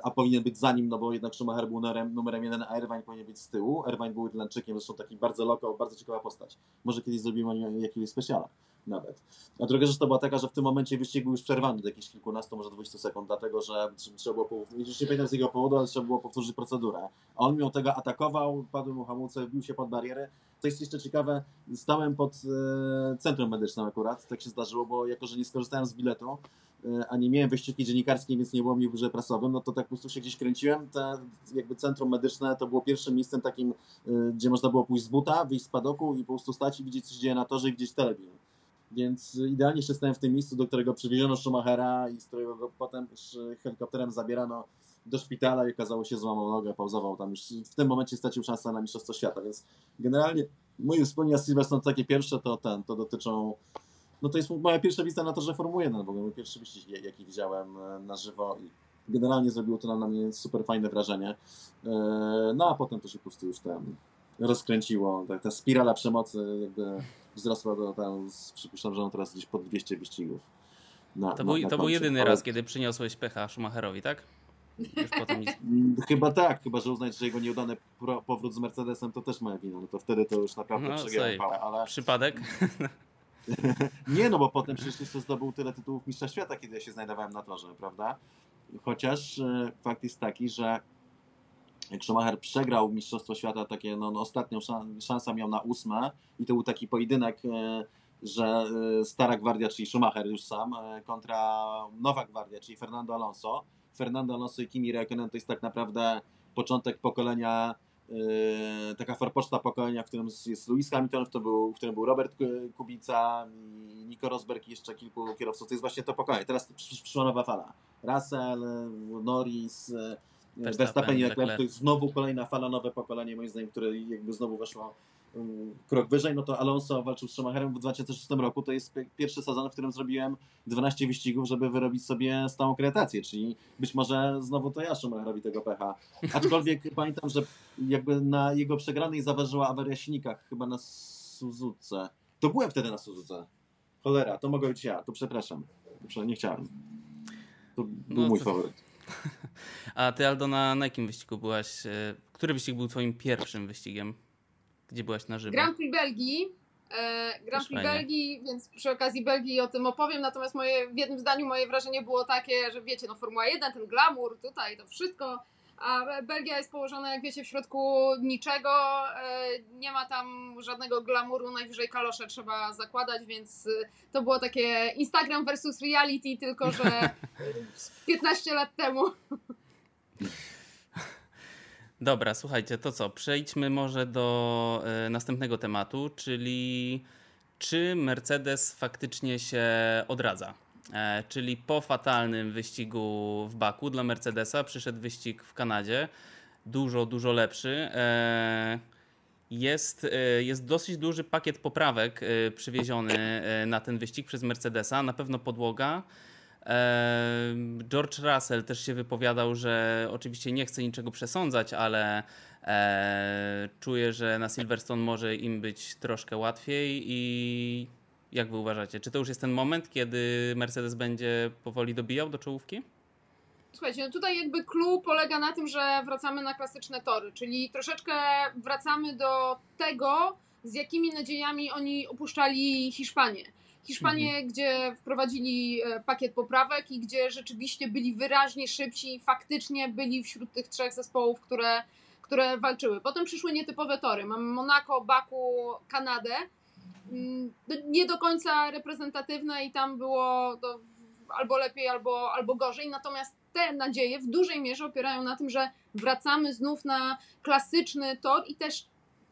a powinien być za nim, no bo jednak Schumacher był numerem, numerem jeden, a Irvine powinien być z tyłu. Irvine był Irlandczykiem, zresztą taki bardzo loko, bardzo ciekawa postać. Może kiedyś zrobimy o nim jakiegoś specjala nawet. A druga rzecz to była taka, że w tym momencie wyścig był już przerwany do jakichś kilkunastu, może 20 sekund, dlatego że tr- trzeba było, już nie pamiętam z jakiego powodu, ale trzeba było powtórzyć procedurę. A on mimo tego atakował, padły mu hamulce, wbił się pod barierę. To jest jeszcze ciekawe, stałem pod e, centrum medycznym akurat, tak się zdarzyło, bo jako, że nie skorzystałem z biletu, e, a nie miałem wyjściówki dziennikarskiej, więc nie było mnie w biurze prasowym, no to tak po prostu się gdzieś kręciłem. Te jakby centrum medyczne to było pierwszym miejscem takim, e, gdzie można było pójść z buta, wyjść z padoku i po prostu stać i widzieć, co się dzieje na torze i widzieć telewizję. Więc idealnie się stałem w tym miejscu, do którego przywieziono Schumachera i z którego go potem helikopterem zabierano do szpitala i okazało się złamał nogę, pauzował tam już. W tym momencie stracił szansę na Mistrzostwo Świata, więc generalnie moje wspomnienia z Silverstone takie pierwsze to ten, to dotyczą no to jest moja pierwsza wizyta na torze Formuły 1, w ogóle mój pierwszy wyścig, jaki widziałem e, na żywo i generalnie zrobiło to na mnie super fajne wrażenie. E, no a potem to się po prostu już tam rozkręciło, ta, ta spirala przemocy jakby wzrosła do tam, przypuszczam, że on teraz gdzieś pod 200 wyścigów. Na, to, na, był, na to był jedyny ale... raz, kiedy przyniosłeś pecha Schumacherowi, tak? Nic... Mm, chyba tak, chyba że uznać, że jego nieudany powrót z Mercedesem to też moja wina, no to wtedy to już naprawdę no, przegrałem ale... Przypadek? nie, no bo potem przecież jeszcze zdobył tyle tytułów mistrza świata, kiedy ja się znajdowałem na torze, prawda? Chociaż e, fakt jest taki, że jak Schumacher przegrał Mistrzostwo Świata, takie no, no ostatnią szansę miał na ósme i to był taki pojedynek, e, że e, stara gwardia, czyli Schumacher już sam, kontra nowa gwardia, czyli Fernando Alonso. Fernando Alonso i Kimi Räikkönen to jest tak naprawdę początek pokolenia Yy, taka forpoczta pokolenia, w którym jest Lewis Hamilton, w, to był, w którym był Robert Kubica Nico Rosberg i jeszcze kilku kierowców. To jest właśnie to pokolenie. Teraz przyszła nowa fala. Russell, Norris, yy, Verstappen i Leclerc. To jest znowu kolejna fala, nowe pokolenie, moim zdaniem, które jakby znowu weszło krok wyżej, no to Alonso walczył z Schumacherem w 2006 roku. To jest pierwszy sezon, w którym zrobiłem 12 wyścigów, żeby wyrobić sobie stałą kreatację, czyli być może znowu to ja Schumacherowi tego pecha. Aczkolwiek pamiętam, że jakby na jego przegranej zaważyła awaria silnika, chyba na Suzuce. To byłem wtedy na Suzuce. Cholera, to mogę być ja, to przepraszam. Nie chciałem. To był no, mój to... faworyt. A ty, Aldo, na, na jakim wyścigu byłaś? E, który wyścig był twoim pierwszym wyścigiem? Gdzie byłaś na żywo? Grand Prix Belgii. E, Grand Prix Belgii, więc przy okazji Belgii o tym opowiem, natomiast moje, w jednym zdaniu moje wrażenie było takie, że wiecie, no Formuła 1, ten glamour, tutaj to wszystko, a Belgia jest położona, jak wiecie, w środku niczego, e, nie ma tam żadnego glamuru, najwyżej kalosze trzeba zakładać, więc e, to było takie Instagram versus reality, tylko że 15 lat temu. Dobra, słuchajcie, to co? Przejdźmy może do y, następnego tematu, czyli czy Mercedes faktycznie się odradza? E, czyli po fatalnym wyścigu w Baku dla Mercedesa przyszedł wyścig w Kanadzie, dużo, dużo lepszy. E, jest, e, jest dosyć duży pakiet poprawek przywieziony na ten wyścig przez Mercedesa, na pewno podłoga. George Russell też się wypowiadał, że oczywiście nie chce niczego przesądzać, ale e, czuje, że na Silverstone może im być troszkę łatwiej i jak wy uważacie? Czy to już jest ten moment, kiedy Mercedes będzie powoli dobijał do czołówki? Słuchajcie, no tutaj jakby clue polega na tym, że wracamy na klasyczne tory, czyli troszeczkę wracamy do tego, z jakimi nadziejami oni opuszczali Hiszpanię. Hiszpanię, mhm. gdzie wprowadzili e, pakiet poprawek i gdzie rzeczywiście byli wyraźnie szybsi i faktycznie byli wśród tych trzech zespołów, które, które walczyły. Potem przyszły nietypowe tory. Mamy Monaco, Baku, Kanadę. Mm, nie do końca reprezentatywne i tam było to albo lepiej, albo, albo gorzej. Natomiast te nadzieje w dużej mierze opierają na tym, że wracamy znów na klasyczny tor i też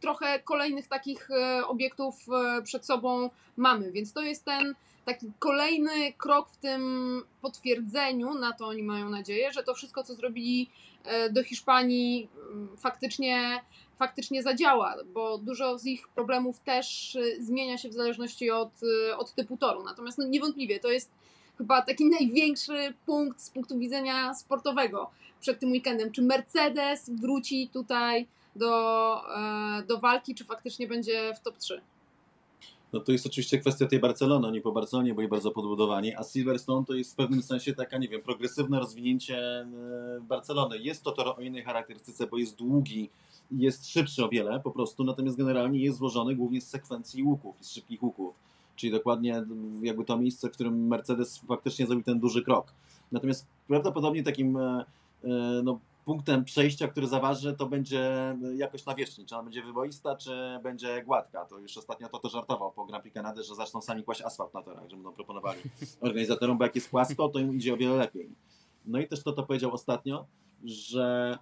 trochę kolejnych takich e, obiektów e, przed sobą mamy, więc to jest ten taki kolejny krok w tym potwierdzeniu, na to oni mają nadzieję, że to wszystko, co zrobili e, do Hiszpanii faktycznie, faktycznie zadziała, bo dużo z ich problemów też zmienia się w zależności od, od typu toru. Natomiast no, niewątpliwie to jest chyba taki największy punkt z punktu widzenia sportowego przed tym weekendem. Czy Mercedes wróci tutaj do, e, do walki, czy faktycznie będzie w top 3? No to jest oczywiście kwestia tej Barcelony, oni po Barcelonie byli bardzo podbudowani, a Silverstone to jest w pewnym sensie taka, nie wiem, progresywne rozwinięcie e, Barcelony. Jest to tor o innej charakterystyce, bo jest długi jest szybszy o wiele po prostu, natomiast generalnie jest złożony głównie z sekwencji łuków z szybkich łuków. Czyli dokładnie jakby to miejsce, w którym Mercedes faktycznie zrobił ten duży krok. Natomiast prawdopodobnie takim e, no, punktem przejścia, który zaważy, to będzie jakoś nawierzchni. Czy ona będzie wyboista, czy będzie gładka. To już ostatnio to, to żartował po Grand Prix Kanady, że zaczną sami kłaść asfalt na torach, że będą proponowali organizatorom, bo jak jest płasko, to im idzie o wiele lepiej. No i też to, to powiedział ostatnio, że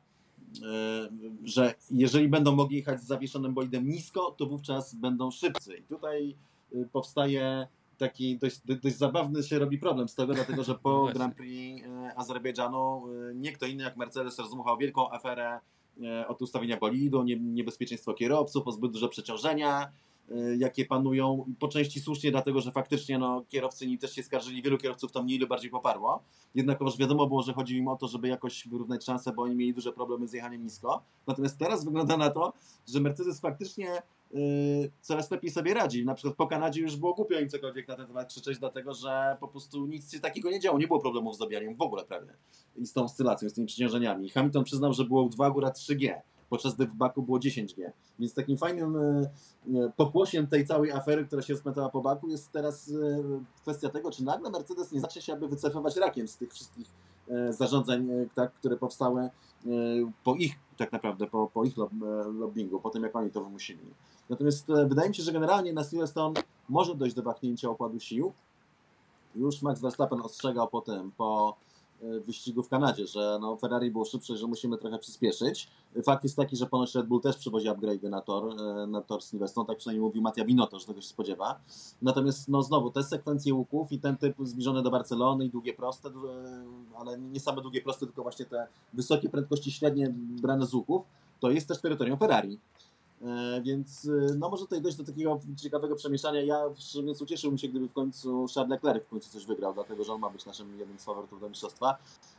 e, że jeżeli będą mogli jechać z zawieszonym bolidem nisko, to wówczas będą szybcy. I tutaj y, powstaje taki dość, dość zabawny się robi problem z tego, dlatego że po no Grand Prix Azerbejdżanu nie kto inny jak Mercedes rozdmuchał wielką aferę od ustawienia bolidu, niebezpieczeństwo kierowców, o zbyt duże przeciążenia, jakie panują, po części słusznie, dlatego że faktycznie no, kierowcy inni też się skarżyli, wielu kierowców to mniej lub bardziej poparło. Jednakowoż wiadomo było, że chodzi im o to, żeby jakoś wyrównać szanse, bo oni mieli duże problemy z jechaniem nisko. Natomiast teraz wygląda na to, że Mercedes faktycznie coraz lepiej sobie radzi. Na przykład po Kanadzie już było głupio im cokolwiek na ten temat krzyczeć, dlatego że po prostu nic się takiego nie działo. Nie było problemów z dobijaniem w ogóle prawie. I z tą oscylacją, z tymi przeciążeniami. Hamilton przyznał, że było 2 góra 3G podczas gdy w Baku było 10G. Więc takim fajnym e, e, pokłosiem tej całej afery, która się rozpętała po Baku, jest teraz kwestia tego, czy nagle Mercedes nie zacznie się aby wycofywać rakiem z tych wszystkich zarządzeń, tak, które powstały po ich, tak naprawdę, po, po ich lobbingu, po tym jak oni to wymusili. Natomiast wydaje mi się, że generalnie na Silverstone może dojść do wahnięcia układu sił. Już Max Verstappen ostrzegał po tym, po E, wyścigu w Kanadzie, że no Ferrari było szybsze, że musimy trochę przyspieszyć. Fakt jest taki, że ponoć Red Bull też przywozi upgrade'y na tor, e, na tor Silverstone, tak przynajmniej mówił Mattia Binotto, że tego się spodziewa. Natomiast no znowu, te sekwencje łuków i ten typ zbliżony do Barcelony i długie proste, e, ale nie same długie proste, tylko właśnie te wysokie prędkości średnie brane z łuków, to jest też terytorium Ferrari. E, więc e, no może tutaj dojść do takiego ciekawego przemieszania. Ja mówiąc ucieszyłbym się, gdyby w końcu Charles Leclerc w końcu coś wygrał, dlatego że on ma być naszym jednym z faworytów do mistrzostwa.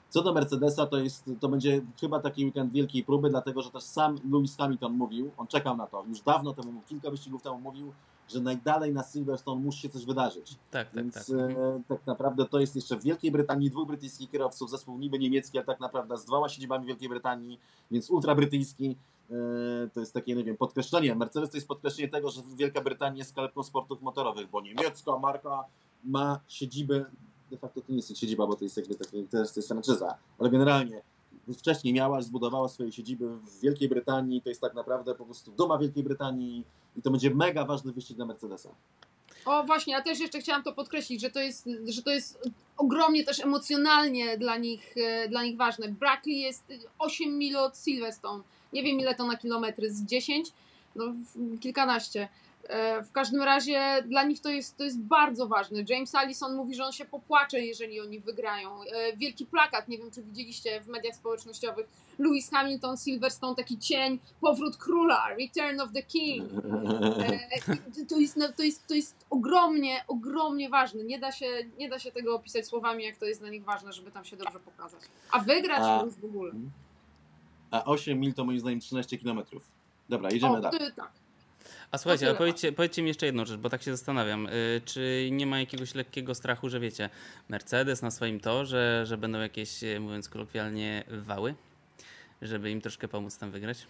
Co do Mercedesa, to, jest, to będzie chyba taki weekend wielkiej próby, dlatego że też sam Lewis Hamilton mówił, on czekał na to, już dawno temu, kilka wyścigów temu mówił, że najdalej na Silverstone musi się coś wydarzyć. Tak, tak, Więc tak. E, tak naprawdę to jest jeszcze w Wielkiej Brytanii dwóch brytyjskich kierowców, zespół niby niemiecki, ale tak naprawdę z dwoma siedzibami Wielkiej Brytanii, więc ultra brytyjski. E, to jest takie, nie wiem, podkreślenie. Mercedes to jest podkreślenie tego, że Wielka Brytania jest sklepką sportów motorowych, bo niemiecka marka ma siedzibę, de facto to nie jest siedziba, bo to jest jakby jest, to jest franczyza, ale generalnie wcześniej miała, zbudowała swoje siedziby w Wielkiej Brytanii, to jest tak naprawdę po prostu duma Wielkiej Brytanii i to będzie mega ważny wyścig dla Mercedesa. O właśnie, ja też jeszcze chciałam to podkreślić, że to jest, że to jest ogromnie też emocjonalnie dla nich, e, dla nich ważne. Brackley jest 8 mil od Silverstone nie wiem ile to na kilometry, z 10, no kilkanaście. E, w każdym razie dla nich to jest, to jest bardzo ważne. James Allison mówi, że on się popłacze, jeżeli oni wygrają. E, wielki plakat, nie wiem czy widzieliście w mediach społecznościowych. Lewis Hamilton, Silverstone, taki cień, powrót króla, Return of the King. E, to jest, to jest, to jest ogromnie, ogromnie ważne. Nie da, się, nie da się tego opisać słowami, jak to jest dla nich ważne, żeby tam się dobrze pokazać. A wygrać A. już w ogóle. A 8 mil to moim zdaniem 13 kilometrów. Dobra, jedziemy o, dalej. Tak. A słuchajcie, a powiedzcie, powiedzcie mi jeszcze jedną rzecz, bo tak się zastanawiam. Y, czy nie ma jakiegoś lekkiego strachu, że wiecie, Mercedes na swoim torze, że będą jakieś, y, mówiąc kolokwialnie, wały, żeby im troszkę pomóc tam wygrać?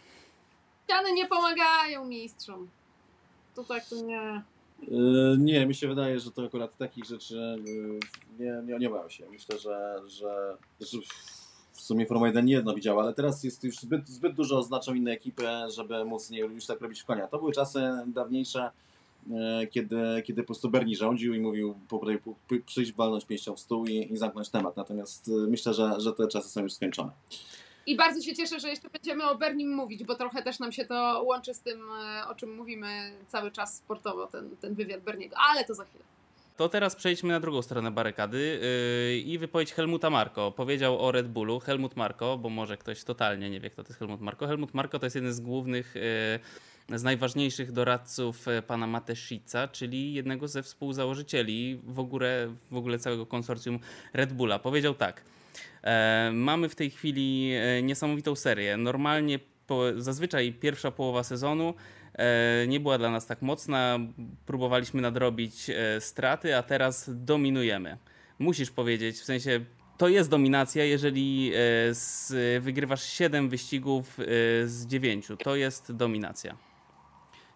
Ściany nie pomagają mistrzom. To tak to nie. Yy, nie, mi się wydaje, że to akurat takich rzeczy yy, nie, nie, nie bałem się. Myślę, że, że, że w sumie Formuła 1 nie jedno widziała, ale teraz jest już zbyt, zbyt dużo oznaczą inne ekipy, żeby móc nie, już tak robić w konia. To były czasy dawniejsze, e, kiedy, kiedy po prostu Bernie rządził i mówił po, po, przyjść, walnąć pięścią w stół i, i zamknąć temat. Natomiast e, myślę, że, że te czasy są już skończone. I bardzo się cieszę, że jeszcze będziemy o Bernim mówić, bo trochę też nam się to łączy z tym, e, o czym mówimy cały czas sportowo, ten, ten wywiad Berniego, ale to za chwilę. To teraz przejdźmy na drugą stronę barykady yy, i wypowiedź Helmuta Marko. Powiedział o Red Bullu. Helmut Marko, bo może ktoś totalnie nie wie, kto to jest Helmut Marko. Helmut Marko to jest jeden z głównych, yy, z najważniejszych doradców yy, pana Mateszica, czyli jednego ze współzałożycieli w ogóle, w ogóle całego konsorcjum Red Bulla. Powiedział tak. E, mamy w tej chwili e, niesamowitą serię. Normalnie, po, zazwyczaj pierwsza połowa sezonu nie była dla nas tak mocna. Próbowaliśmy nadrobić e, straty, a teraz dominujemy. Musisz powiedzieć, w sensie to jest dominacja, jeżeli e, wygrywasz 7 wyścigów z 9. To jest dominacja.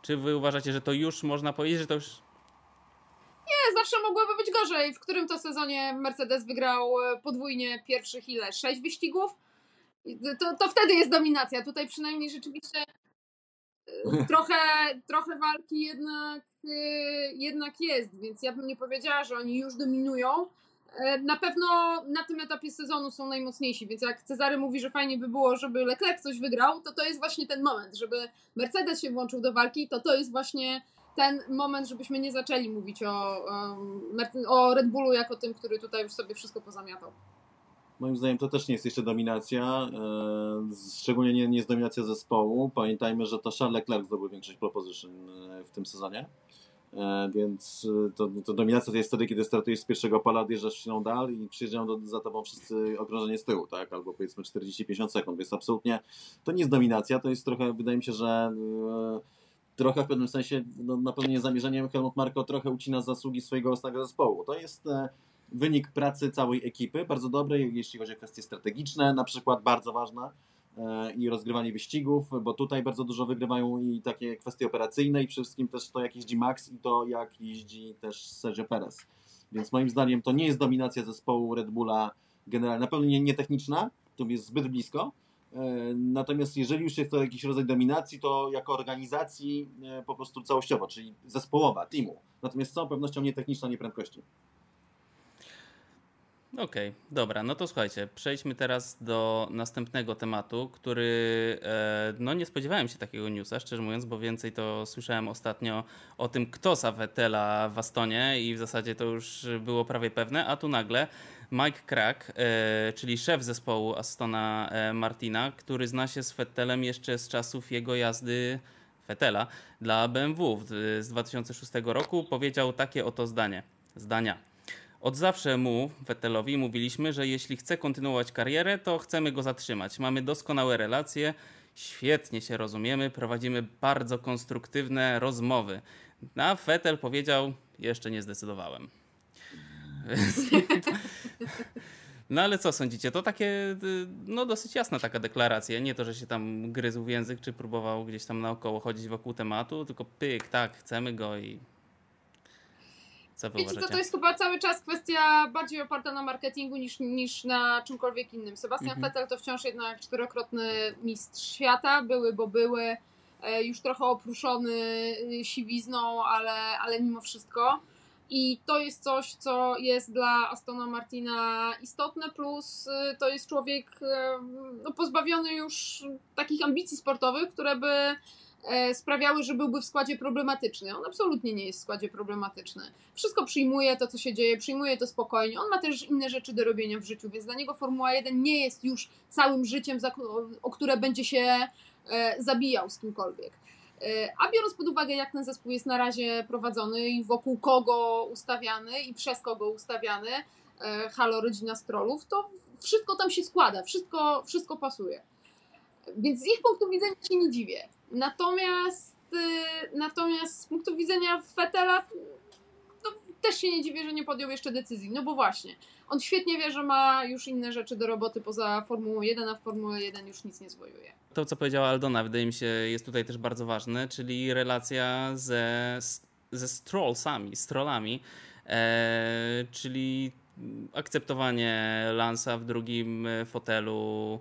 Czy wy uważacie, że to już można powiedzieć, że to już. Nie, zawsze mogłoby być gorzej. W którym to sezonie Mercedes wygrał podwójnie pierwszych ile? 6 wyścigów? To, to wtedy jest dominacja. Tutaj przynajmniej rzeczywiście trochę, trochę walki jednak, y, jednak jest, więc ja bym nie powiedziała, że oni już dominują. E, na pewno na tym etapie sezonu są najmocniejsi, więc jak Cezary mówi, że fajnie by było, żeby Leclerc coś wygrał, to to jest właśnie ten moment, żeby Mercedes się włączył do walki, to to jest właśnie ten moment, żebyśmy nie zaczęli mówić o, o Red Bullu jako tym, który tutaj już sobie wszystko pozamiatał. Moim zdaniem to też nie jest jeszcze dominacja, e, szczególnie nie, nie jest dominacja zespołu. Pamiętajmy, że to Charles Leclerc zdobył większość proposition e, w tym sezonie, e, więc to, to dominacja to jest wtedy, kiedy startujesz z pierwszego pola, odjeżdżasz w dal i przyjeżdżają do, za tobą wszyscy okrążenie z tyłu, tak? albo powiedzmy 40-50 sekund, więc absolutnie to nie jest dominacja, to jest trochę, wydaje mi się, że trochę w pewnym sensie, no, na pewno nie zamierzeniem Helmut Marko trochę ucina zasługi swojego własnego zespołu. To jest wynik pracy całej ekipy, bardzo dobrej, jeśli chodzi o kwestie strategiczne, na przykład bardzo ważna e, i rozgrywanie wyścigów, bo tutaj bardzo dużo wygrywają i takie kwestie operacyjne i przede wszystkim też to jak jeździ Max i to jak jeździ też Sergio Perez. Więc moim zdaniem to nie jest dominacja zespołu Red Bulla generalnie, na pewno nie, nie techniczna, to jest zbyt blisko, e, Natomiast jeżeli już jest to jakiś rodzaj dominacji, to jako organizacji e, po prostu całościowo, czyli zespołowa, teamu. Natomiast z całą pewnością nie techniczna, nie prędkości. Okej, okay, dobra, no to słuchajcie, przejdźmy teraz do następnego tematu, który e, no nie spodziewałem się takiego newsa, szczerze mówiąc, bo więcej to słyszałem ostatnio o tym, kto za Vettela w Astonie i w zasadzie to już było prawie pewne, a tu nagle Mike Crack, e, czyli szef zespołu Astona e, Martina, który zna się z Vettelem jeszcze z czasów jego jazdy Vettela dla BMW z 2006 roku, powiedział takie oto zdanie, zdania. Od zawsze mu, Vettelowi, mówiliśmy, że jeśli chce kontynuować karierę, to chcemy go zatrzymać. Mamy doskonałe relacje, świetnie się rozumiemy, prowadzimy bardzo konstruktywne rozmowy. A Vettel powiedział: Jeszcze nie zdecydowałem. No ale co sądzicie? To takie, no dosyć jasna taka deklaracja. Nie to, że się tam gryzł w język, czy próbował gdzieś tam naokoło chodzić wokół tematu, tylko pyk, tak, chcemy go i co Wiecie co, to jest chyba cały czas kwestia bardziej oparta na marketingu niż, niż na czymkolwiek innym. Sebastian mhm. Vettel to wciąż jednak czterokrotny mistrz świata, były, bo były, e, już trochę opruszony y, siwizną, ale, ale mimo wszystko. I to jest coś, co jest dla Astona Martina istotne, plus y, to jest człowiek no, pozbawiony już takich ambicji sportowych, które by sprawiały, że byłby w składzie problematyczny. On absolutnie nie jest w składzie problematyczny. Wszystko przyjmuje to, co się dzieje, przyjmuje to spokojnie. On ma też inne rzeczy do robienia w życiu, więc dla niego Formuła 1 nie jest już całym życiem, o które będzie się e, zabijał z kimkolwiek. E, a biorąc pod uwagę, jak ten zespół jest na razie prowadzony i wokół kogo ustawiany i przez kogo ustawiany, halo rodzina Strollów, to wszystko tam się składa, wszystko, wszystko pasuje. Więc z ich punktu widzenia się nie dziwię. Natomiast, y, natomiast z punktu widzenia Fetela to też się nie dziwię, że nie podjął jeszcze decyzji. No bo właśnie, on świetnie wie, że ma już inne rzeczy do roboty poza Formułą 1, a w Formułę 1 już nic nie zwojuje. To, co powiedziała Aldona, wydaje mi się, jest tutaj też bardzo ważne, czyli relacja ze, ze strollsami, strollami, e, czyli akceptowanie Lansa w drugim fotelu,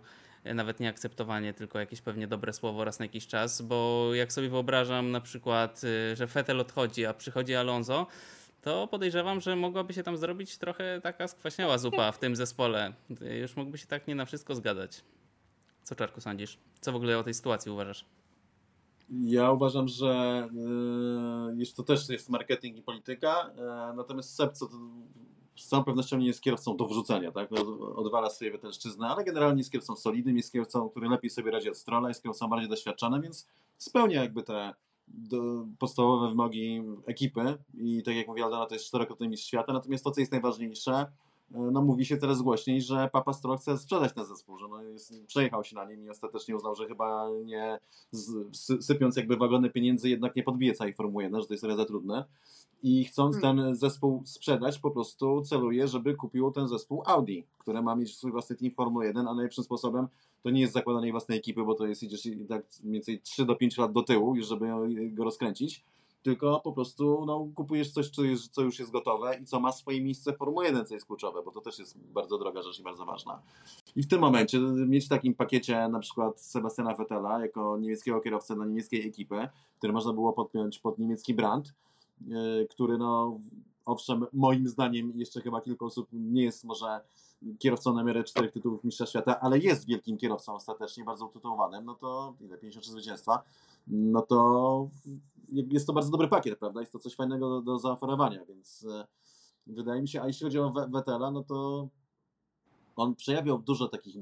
nawet nie akceptowanie, tylko jakieś pewnie dobre słowo raz na jakiś czas, bo jak sobie wyobrażam na przykład, y, że Fetel odchodzi, a przychodzi Alonso, to podejrzewam, że mogłaby się tam zrobić trochę taka skwaśniała zupa w tym zespole. Już mógłby się tak nie na wszystko zgadać. Co Czarku sądzisz? Co w ogóle o tej sytuacji uważasz? Ja uważam, że yy, to też jest marketing i polityka, yy, natomiast Seb, co z całą pewnością nie jest kierowcą do wrzucenia, tak? Odwala swoje wetelszczyznę, ale generalnie jest kierowcą solidnym, jest kierowcą, który lepiej sobie radzi od Strolla, jest kierowcą bardziej doświadczonym, więc spełnia jakby te podstawowe wymogi ekipy i tak jak mówiła Aldona, to jest czterokrotny mistrz świata, natomiast to, co jest najważniejsze, E, no mówi się teraz głośniej, że Papa Stroll chce sprzedać ten zespół, że no jest, przejechał się na nim i ostatecznie uznał, że chyba nie z, sypiąc jakby wagony pieniędzy jednak nie podbije całej Formuły 1, że to jest trochę za trudne i chcąc hmm. ten zespół sprzedać po prostu celuje, żeby kupił ten zespół Audi, które ma mieć swój własny team Formuły 1, a najlepszym sposobem to nie jest zakładanie własnej ekipy, bo to jest idziesz tak mniej więcej 3 do 5 lat do tyłu już żeby go rozkręcić, tylko po prostu no, kupujesz coś, co, już jest gotowe i co ma swoje miejsce w Formule 1, co jest kluczowe, bo to też jest bardzo droga rzecz i bardzo ważna. I w tym momencie mieć w takim pakiecie na przykład Sebastiana Vettela jako niemieckiego kierowcę dla niemieckiej ekipy, który można było podpiąć pod niemiecki brand, który no owszem, moim zdaniem jeszcze chyba kilka osób nie jest może kierowcą na miarę czterech tytułów mistrza świata, ale jest wielkim kierowcą ostatecznie, bardzo utytułowanym, no to ile, 53 zwycięstwa, no to jest to bardzo dobry pakiet, prawda? Jest to coś fajnego do, do zaoferowania, więc e, wydaje mi się, a jeśli chodzi o Wettela, no to on przejawiał dużo takich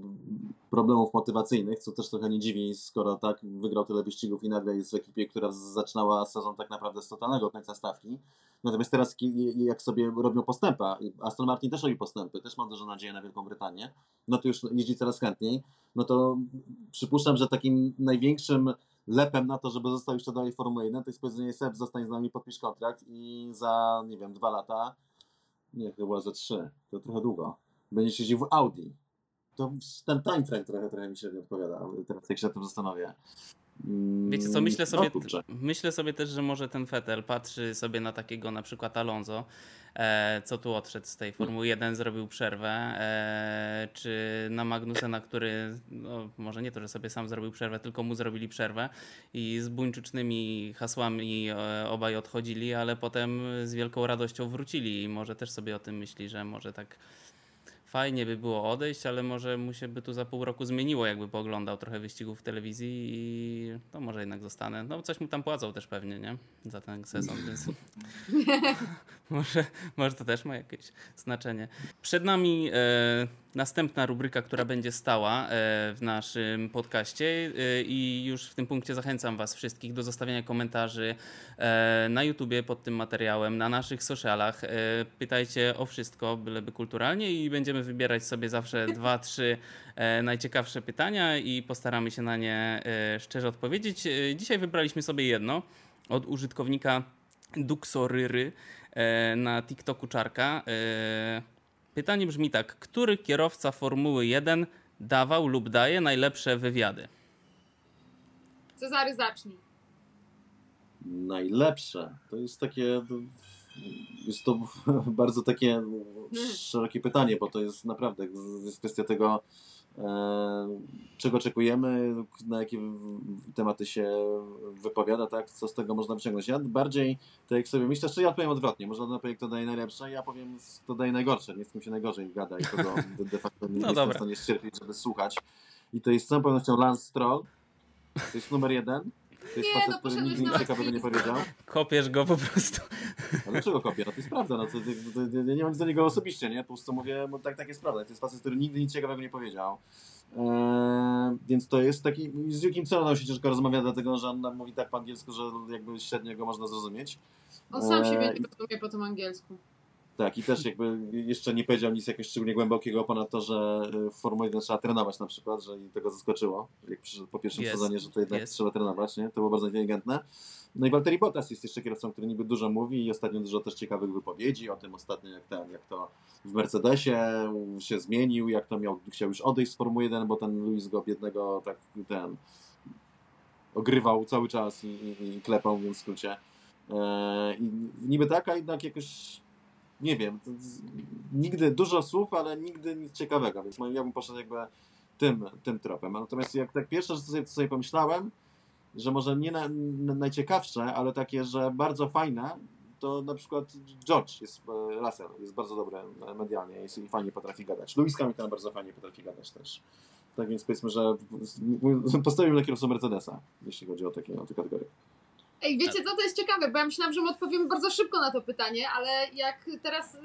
problemów motywacyjnych, co też trochę nie dziwi, skoro tak wygrał tyle wyścigów i nagle jest w ekipie, która zaczynała sezon tak naprawdę z totalnego końca stawki. Natomiast teraz, jak sobie robią postępy, Aston Martin też robi postępy, też mam dużo nadziei na Wielką Brytanię, no to już jeździ coraz chętniej, no to przypuszczam, że takim największym lepem na to, żeby został jeszcze dalej w Formule 1, to jest powiedzenie Seb, zostań z nami, podpisz kontrakt i za, nie wiem, dwa lata, nie, chyba za trzy, to trochę długo, będziesz jeździł w Audi. To ten time frame trochę, trochę mi się nie odpowiada, teraz jak się nad tym zastanowię. Wiecie co, myślę sobie, no, myślę sobie też, że może ten Fetel patrzy sobie na takiego na przykład Alonso, e, co tu odszedł z tej Formuły 1, zrobił przerwę, e, czy na Magnusena, który no, może nie to, że sobie sam zrobił przerwę, tylko mu zrobili przerwę i z buńczycznymi hasłami e, obaj odchodzili, ale potem z wielką radością wrócili i może też sobie o tym myśli, że może tak fajnie by było odejść, ale może mu się by tu za pół roku zmieniło, jakby pooglądał trochę wyścigów w telewizji i to może jednak zostanę. No coś mu tam płacą też pewnie, nie? Za ten sezon, więc może, może to też ma jakieś znaczenie. Przed nami e, następna rubryka, która będzie stała e, w naszym podcaście e, i już w tym punkcie zachęcam Was wszystkich do zostawiania komentarzy e, na YouTubie pod tym materiałem, na naszych socialach. Pytajcie o wszystko, byleby kulturalnie i będziemy wybierać sobie zawsze dwa, trzy najciekawsze pytania i postaramy się na nie szczerze odpowiedzieć. Dzisiaj wybraliśmy sobie jedno od użytkownika Duxoryry na TikToku Czarka. Pytanie brzmi tak: który kierowca Formuły 1 dawał lub daje najlepsze wywiady? Cezary, zacznij. Najlepsze. To jest takie. Jest to bardzo takie hmm. szerokie pytanie, bo to jest naprawdę jest kwestia tego, czego oczekujemy, na jakie tematy się wypowiada, tak, co z tego można wyciągnąć. Ja bardziej, tak jak sobie myślę, że ja powiem odwrotnie, może na projekt to daje najlepsze, ja powiem, kto daje najgorsze, nie z kim się najgorzej gada i kogo de, de facto nie no jestem w stanie ścierpieć, żeby słuchać. I to jest z całą pewnością Lance Stroll, to jest numer jeden, to jest nie, facet, no, który nigdy nic ciekawego nie powiedział. Kopiesz go po prostu. A dlaczego kopię? No to jest prawda. No, to, to, to, nie mam nic do niego osobiście, nie? Po prostu mówię, bo tak, tak jest prawda. To jest facet, który nigdy nic ciekawego nie powiedział. Eee, więc to jest taki, z jakim celem się ciężko rozmawia, dlatego że on mówi tak po angielsku, że jakby średnio go można zrozumieć. On sam siebie eee, nie rozumie po tym angielsku. Tak, i też jakby jeszcze nie powiedział nic jakiegoś szczególnie głębokiego ponad to, że w Formule 1 trzeba trenować na przykład, że i tego zaskoczyło, jak po pierwszym yes. sezonie, że to jednak yes. trzeba trenować, nie? To było bardzo inteligentne. No i Walteri Bottas jest jeszcze kierowcą, który niby dużo mówi i ostatnio dużo też ciekawych wypowiedzi o tym ostatnio, jak ten, jak to w Mercedesie się zmienił, jak to miał, chciał już odejść z Formuły 1, bo ten Luis go biednego tak ten ogrywał cały czas i, i, i klepał, więc w skrócie. Eee, I niby tak, a jednak jakoś nie wiem, nigdy dużo słów, ale nigdy nic ciekawego, więc ja bym poszedł jakby tym, tym tropem. Natomiast jak tak pierwsze, co sobie, co sobie pomyślałem, że może nie na, na, najciekawsze, ale takie, że bardzo fajne, to na przykład George jest e, Russell, jest bardzo dobry medialnie jest, i fajnie potrafi gadać. Louis Hamilton bardzo fajnie potrafi gadać też. Tak więc powiedzmy, że postawiłem na kierowcę Mercedesa, jeśli chodzi o takie, o te kategorie. Ej, wiecie co, to jest ciekawe, bo ja myślałam, że my odpowiemy bardzo szybko na to pytanie, ale jak teraz y,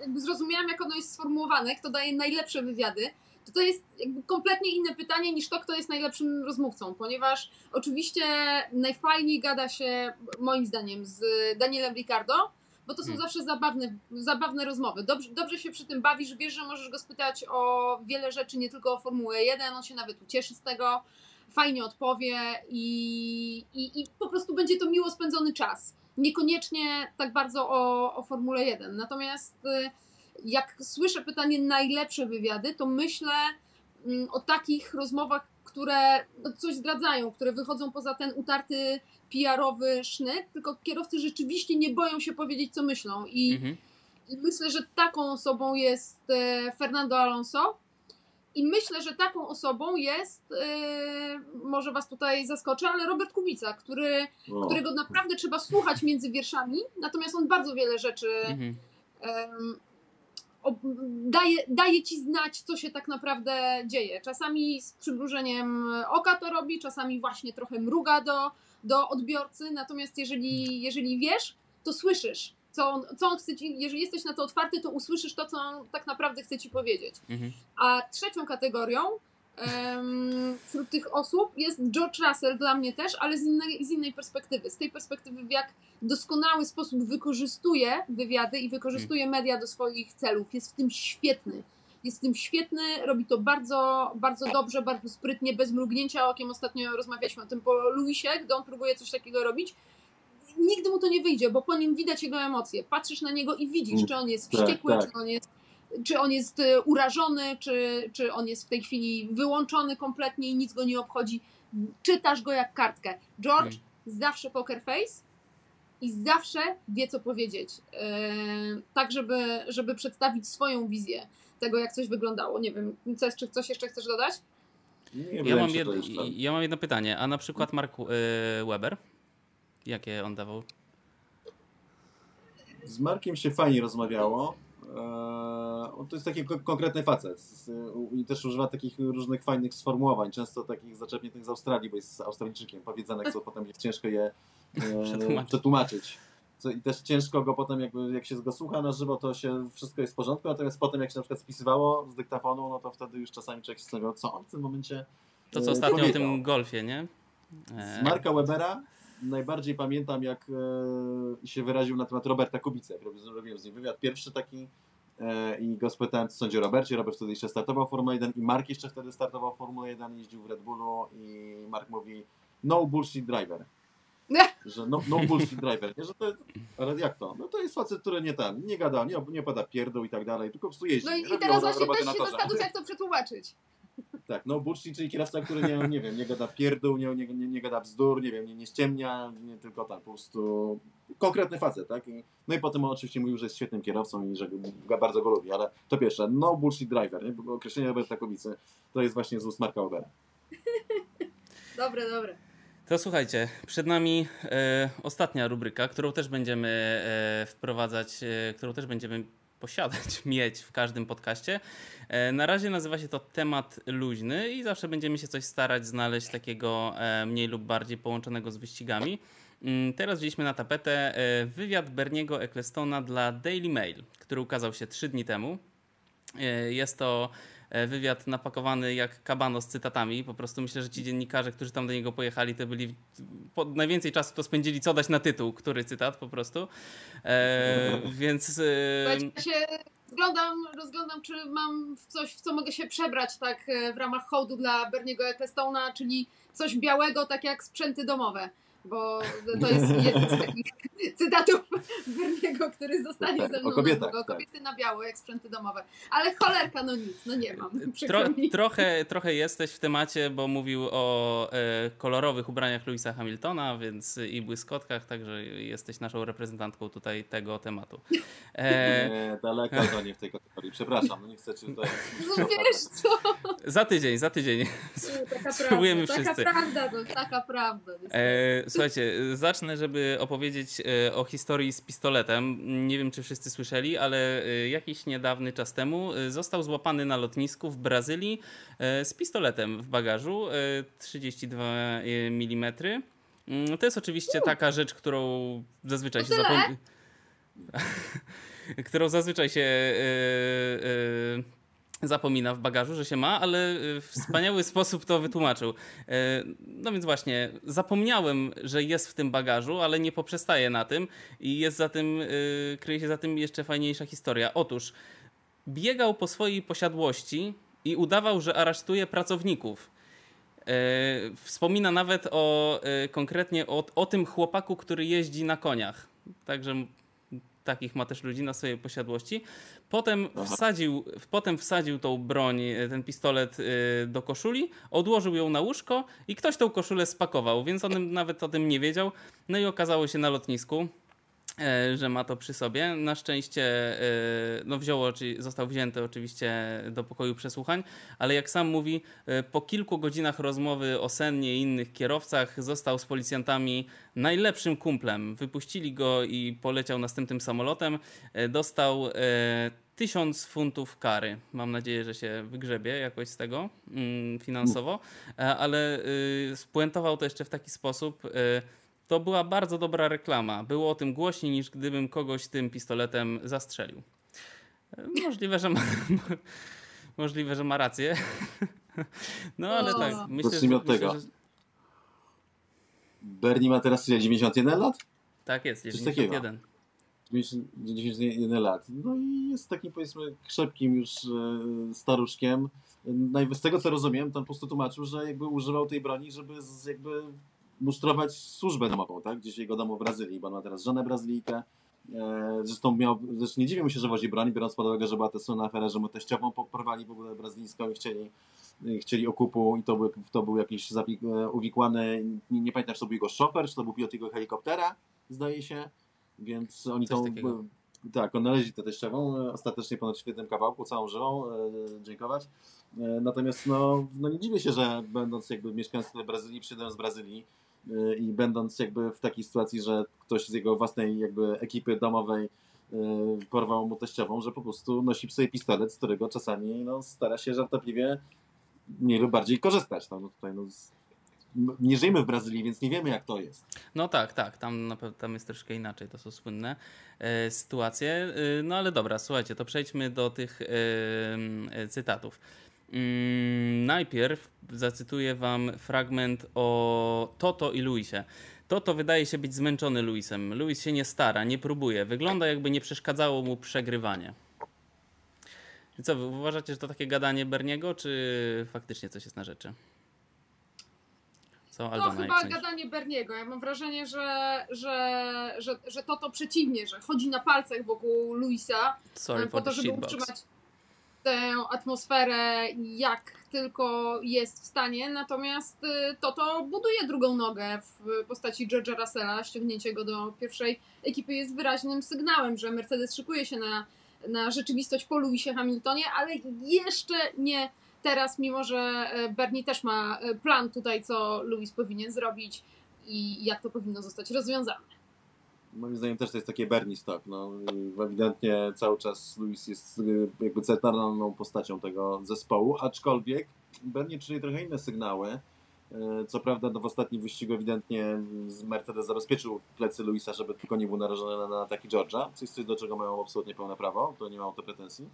jakby zrozumiałam, jak ono jest sformułowane, kto daje najlepsze wywiady, to to jest jakby kompletnie inne pytanie niż to, kto jest najlepszym rozmówcą, ponieważ oczywiście najfajniej gada się, moim zdaniem, z Danielem Ricardo, bo to są hmm. zawsze zabawne, zabawne rozmowy. Dobrze, dobrze się przy tym bawisz, wiesz, że możesz go spytać o wiele rzeczy, nie tylko o Formułę 1, on się nawet ucieszy z tego, fajnie odpowie i, i, i po prostu będzie to miło spędzony czas. Niekoniecznie tak bardzo o, o Formule 1. Natomiast y, jak słyszę pytanie najlepsze wywiady, to myślę mm, o takich rozmowach, które no, coś zdradzają, które wychodzą poza ten utarty PR-owy sznyt, tylko kierowcy rzeczywiście nie boją się powiedzieć, co myślą. I, mhm. myślę, że taką osobą jest e, Fernando Alonso, i myślę, że taką osobą jest, yy, może Was tutaj zaskoczę, ale Robert Kubica, który, którego naprawdę trzeba słuchać między wierszami, natomiast on bardzo wiele rzeczy mhm. yy, daje, daje ci znać, co się tak naprawdę dzieje. Czasami z przymrużeniem oka to robi, czasami właśnie trochę mruga do, do odbiorcy, natomiast jeżeli, jeżeli wiesz, to słyszysz. Co on, co on chce ci, jeżeli jesteś na to otwarty, to usłyszysz to, co on tak naprawdę chce ci powiedzieć. Mhm. A trzecią kategorią wśród tych osób jest George Russell dla mnie też, ale z innej, z innej perspektywy. Z tej perspektywy, w jak doskonały sposób wykorzystuje wywiady i wykorzystuje mhm. media do swoich celów. Jest w tym świetny. Jest w tym świetny, robi to bardzo, bardzo dobrze, bardzo sprytnie, bez mrugnięcia okiem. Ostatnio rozmawialiśmy o tym po Luisie, gdy on próbuje coś takiego robić. Nigdy mu to nie wyjdzie, bo po nim widać jego emocje. Patrzysz na niego i widzisz, czy on jest tak, wściekły, tak, tak. czy on jest czy on jest y, urażony, czy, czy on jest w tej chwili wyłączony kompletnie i nic go nie obchodzi. Czytasz go jak kartkę. George hmm. zawsze poker face i zawsze wie, co powiedzieć. Yy, tak, żeby, żeby przedstawić swoją wizję tego, jak coś wyglądało. Nie wiem, coś, czy coś jeszcze chcesz dodać? Nie ja, mam jed, ja mam jedno pytanie. A na przykład Mark yy, Weber? Jakie on dawał? Z Markiem się fajnie rozmawiało. Eee, to jest taki konkretny facet i też używa takich różnych fajnych sformułowań, często takich zaczepniętych z Australii, bo jest Australijczykiem, powiedzanek, co potem jest ciężko je e, przetłumaczyć. Co, I też ciężko go potem, jakby, jak się go słucha na żywo, to się wszystko jest w porządku, natomiast potem jak się na przykład spisywało z dyktafonu, no to wtedy już czasami człowiek się zastanawiał, co on w tym momencie To co e, ostatnio powiedział. o tym golfie, nie? Z Marka Webera najbardziej pamiętam, jak e, się wyraził na temat Roberta Kubicy, jak robiłem z nim wywiad. Pierwszy taki e, i go spytałem, co sądzi o Robercie. Robert wtedy jeszcze startował w Formule 1 i Mark jeszcze wtedy startował w Formule 1, jeździł w Red Bullu i Mark mówi no bullshit driver. Że no, no bullshit driver. Nie, że to, ale jak to? No to jest facet, który nie tam, nie gada, nie, nie pada pierdół i tak dalej, tylko po prostu jeździ. No i, i teraz właśnie też się zastanów, jak to przetłumaczyć. Tak, no bullshit, czyli kierowca, który nie, nie wiem, nie gada pierdół, nie, nie, nie, nie gada bzdur, nie wiem, nie, nie ściemnia, nie tylko tak, po prostu konkretny facet, tak? I, no i potem on oczywiście mówił, że jest świetnym kierowcą i że go, bardzo go lubi, ale to pierwsze, no bullshit driver, nie? Bo określenie Roberta Kubicy to jest właśnie z ust Marka Obera. dobre, dobre. To słuchajcie, przed nami e, ostatnia rubryka, którą też będziemy e, wprowadzać, e, którą też będziemy posiadać, mieć w każdym podcaście. E, na razie nazywa się to temat luźny i zawsze będziemy się coś starać znaleźć takiego e, mniej lub bardziej połączonego z wyścigami. Mm, teraz wzięliśmy na tapetę e, wywiad Berniego Ecclestona dla Daily Mail, który ukazał się trzy dni temu. Jest to wywiad napakowany jak kabano z cytatami. Po prostu myślę, że ci dziennikarze, którzy tam do niego pojechali, to byli najwięcej czasu to spędzili, co dać na tytuł, który cytat po prostu. E, więc. E... Ja się rozglądam, rozglądam, czy mam coś, w co mogę się przebrać tak w ramach hołdu dla Berniego Ecclestona, czyli coś białego, tak jak sprzęty domowe bo to jest jeden z takich cytatów Berniego, który zostanie tak, ze mną o kobietach, na Kobiety tak. na biało, jak sprzęty domowe. Ale cholerka, no nic, no nie mam. Tro, trochę, trochę jesteś w temacie, bo mówił o e, kolorowych ubraniach Louisa Hamiltona, więc i błyskotkach, także jesteś naszą reprezentantką tutaj tego tematu. E... Nie, daleko to nie w tej kategorii. Przepraszam, no nie chcę cię tutaj... No wiesz co? Za tydzień, za tydzień. Taka Spróbujemy prawda, wszyscy. Taka prawda, no, taka prawda. E, słuchajcie, zacznę, żeby opowiedzieć e, o historii z pistoletem. Nie wiem, czy wszyscy słyszeli, ale e, jakiś niedawny czas temu e, został złapany na lotnisku w Brazylii z pistoletem w bagażu 32 mm. To jest oczywiście taka rzecz, którą zazwyczaj się zapomina. którą zazwyczaj się zapomina w bagażu, że się ma, ale w wspaniały sposób to wytłumaczył. E, no więc właśnie, zapomniałem, że jest w tym bagażu, ale nie poprzestaję na tym i jest za tym, e, kryje się za tym jeszcze fajniejsza historia. Otóż biegał po swojej posiadłości i udawał, że aresztuje pracowników. Wspomina nawet o konkretnie o, o tym chłopaku, który jeździ na koniach. Także takich ma też ludzi na swojej posiadłości. Potem wsadził, potem wsadził tą broń, e, ten pistolet e, do koszuli, odłożył ją na łóżko i ktoś tą koszulę spakował, więc on nawet o tym nie wiedział. No i okazało się na lotnisku, że ma to przy sobie. Na szczęście e, no wziął, został wzięty oczywiście do pokoju przesłuchań, ale jak sam mówi, e, po kilku godzinach rozmowy o Sennie i innych kierowcach został z policjantami najlepszym kumplem. Wypuścili go i poleciał następnym samolotem. Dostał 1000 funtów kary. Mam nadzieję, że się wygrzebie jakoś z tego mm, finansowo, e, ale y, spuentował to jeszcze w taki sposób. To była bardzo dobra reklama. Było o tym głośniej niż gdybym kogoś tym pistoletem zastrzelił. E, możliwe, że ma, możliwe, że ma rację. No ale tak, myślę, że, Zacznijmy od myślę, tego. że Bernie ma teraz ile? 91 lat? tak jest, Coś takiego. 91. 91 lat. No i jest takim powiedzmy krzepkim już e, staruszkiem. Z tego co rozumiem, tam po prostu tłumaczył, że jakby używał tej broni, żeby jakby musztrować służbę domową, tak? Gdzieś jego domu w Brazylii, bo on ma teraz żonę Brazylijkę. E, Zresztą miał, zresztą nie dziwię mu się, że wozi broń, biorąc pod uwagę, że była to słynna afera, że mu teściową porwali w ogóle brazylijską i chcieli, chcieli okupu i to był, to był jakiś zapik, e, uwikłany, nie, nie pamiętam, czy to był jego szofer, czy to był pilot jego helikoptera, zdaje się, więc oni Coś tą, takiego. tak, odnaleźli tę teściową, e, ostatecznie ponad w jednym kawałku, całą żywą, e, dziękować. E, Natomiast no, no nie dziwię się, że będąc jakby mieszkańcem Brazylii, przyjdę z Brazylii e, i będąc jakby w takiej sytuacji, że ktoś z jego własnej jakby ekipy domowej e, porwał mu teściową, że po prostu nosi sobie pistolet, z którego czasami no, stara się żartobliwie mniej lub bardziej korzystać. No, no tutaj, no, nie żyjemy w Brazylii, więc nie wiemy jak to jest. No tak, tak, tam, tam jest troszkę inaczej, to są słynne e, sytuacje. E, no ale dobra, słuchajcie, to przejdźmy do tych e, e, cytatów. Mm, najpierw zacytuję wam fragment o Toto i Luisie. Toto wydaje się być zmęczony Luisem. Luis się nie stara, nie próbuje. Wygląda jakby nie przeszkadzało mu przegrywanie. I co, wy uważacie, że to takie gadanie Berniego, czy faktycznie coś jest na rzeczy? Co, To chyba gadanie Berniego. Ja mam wrażenie, że, że, że, że to to przeciwnie, że chodzi na palcach wokół Luisa Sorry po to, żeby utrzymać tę atmosferę jak tylko jest w stanie. Natomiast y, to to buduje drugą nogę w postaci George'a Russella. Ściągnięcie go do pierwszej ekipy jest wyraźnym sygnałem, że Mercedes szykuje się na, na rzeczywistość po Lewisie Hamiltonie, ale jeszcze nie teraz, mimo że e, Bernie też ma e, plan tutaj, co Lewis powinien zrobić i jak to powinno zostać rozwiązane. Moim zdaniem też to jest takie Bernie stock. No, ewidentnie cały czas Luis jest y, jakby centralną postacią tego zespołu, aczkolwiek Bernie czuje trochę inne sygnały. Y, Co prawda no, w ostatnim wyścigu ewidentnie Mercedes zabezpieczył plecy Luisa, żeby tylko nie był narażony na, ataki George'a, coś, coś do czego mają absolutnie pełne prawo, to nie mam o to pretensji.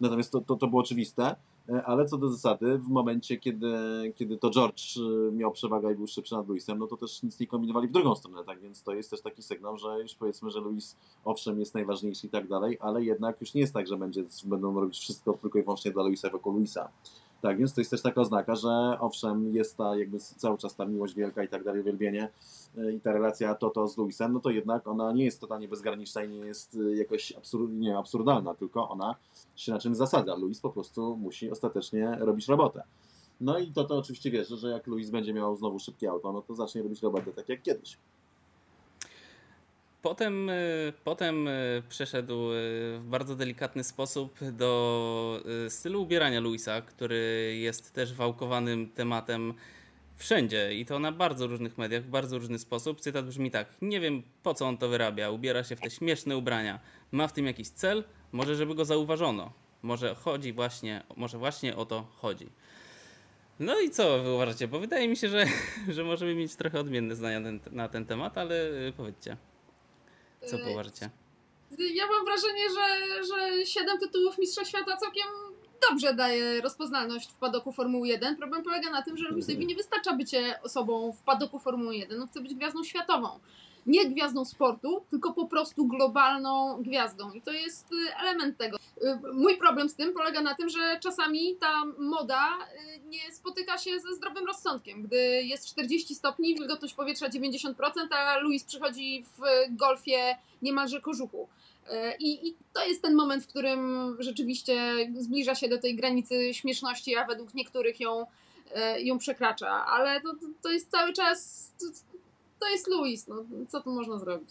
Natomiast to, to, to było oczywiste, Y, ale co do zasady, w momencie, kiedy, kiedy to George y, miał przewagę i był szybszy nad Luisem, no to też nic nie kombinowali w drugą stronę, tak więc to jest też taki sygnał, że już powiedzmy, że Luis owszem jest najważniejszy i tak dalej, ale jednak już nie jest tak, że będzie, będą robić wszystko tylko i wyłącznie dla Luisa wokół Luisa. Tak, więc to jest też taka oznaka, że owszem, jest ta jakby cały czas ta miłość wielka i tak dalej, uwielbienie y, i ta relacja Toto z Luisem, no to jednak ona nie jest totalnie bezgraniczna i nie jest y, jakoś absurd, nie, absurdalna, tylko ona się na czym zasadza. Luis po prostu musi ostatecznie robić robotę. No i Toto oczywiście wierzy, że jak Luis będzie miał znowu szybkie auto, no to zacznie robić robotę tak jak kiedyś. Potem, y, potem y, przeszedł y, w bardzo delikatny sposób do stylu ubierania Luisa, który jest też wałkowanym tematem wszędzie i to na bardzo różnych mediach, w bardzo różny sposób. Cytat brzmi tak: Nie wiem po co on to wyrabia, ubiera się w te śmieszne ubrania. Ma w tym jakiś cel? Może żeby go zauważono. Może chodzi właśnie, może właśnie o to chodzi. No i co wy uważacie? Bo wydaje mi się, że, że możemy mieć trochę odmienne zdania na ten, na ten temat, ale powiedzcie, co wy Y, uważacie? Ja mam wrażenie, że, że 7 tytułów Mistrza Świata całkiem dobrze daje rozpoznalność w padoku Formuły 1. Problem polega na tym, że Luisowi nie wystarcza bycie osobą w padoku Formuły 1. On chce być gwiazdą światową. Nie gwiazdą sportu, tylko po prostu globalną gwiazdą. I to jest y, element tego. Y, Mój problem z tym polega na tym, że czasami ta moda y, nie spotyka się ze zdrowym rozsądkiem. Gdy jest 40 stopni, wilgotność powietrza 90%, a Luis przychodzi w golfie niemalże kożuchu. I, I to jest ten moment, w którym rzeczywiście zbliża się do tej granicy śmieszności, a według niektórych ją, ją przekracza. Ale to- to jest cały czas. To, jest Luis. No, co tu można zrobić?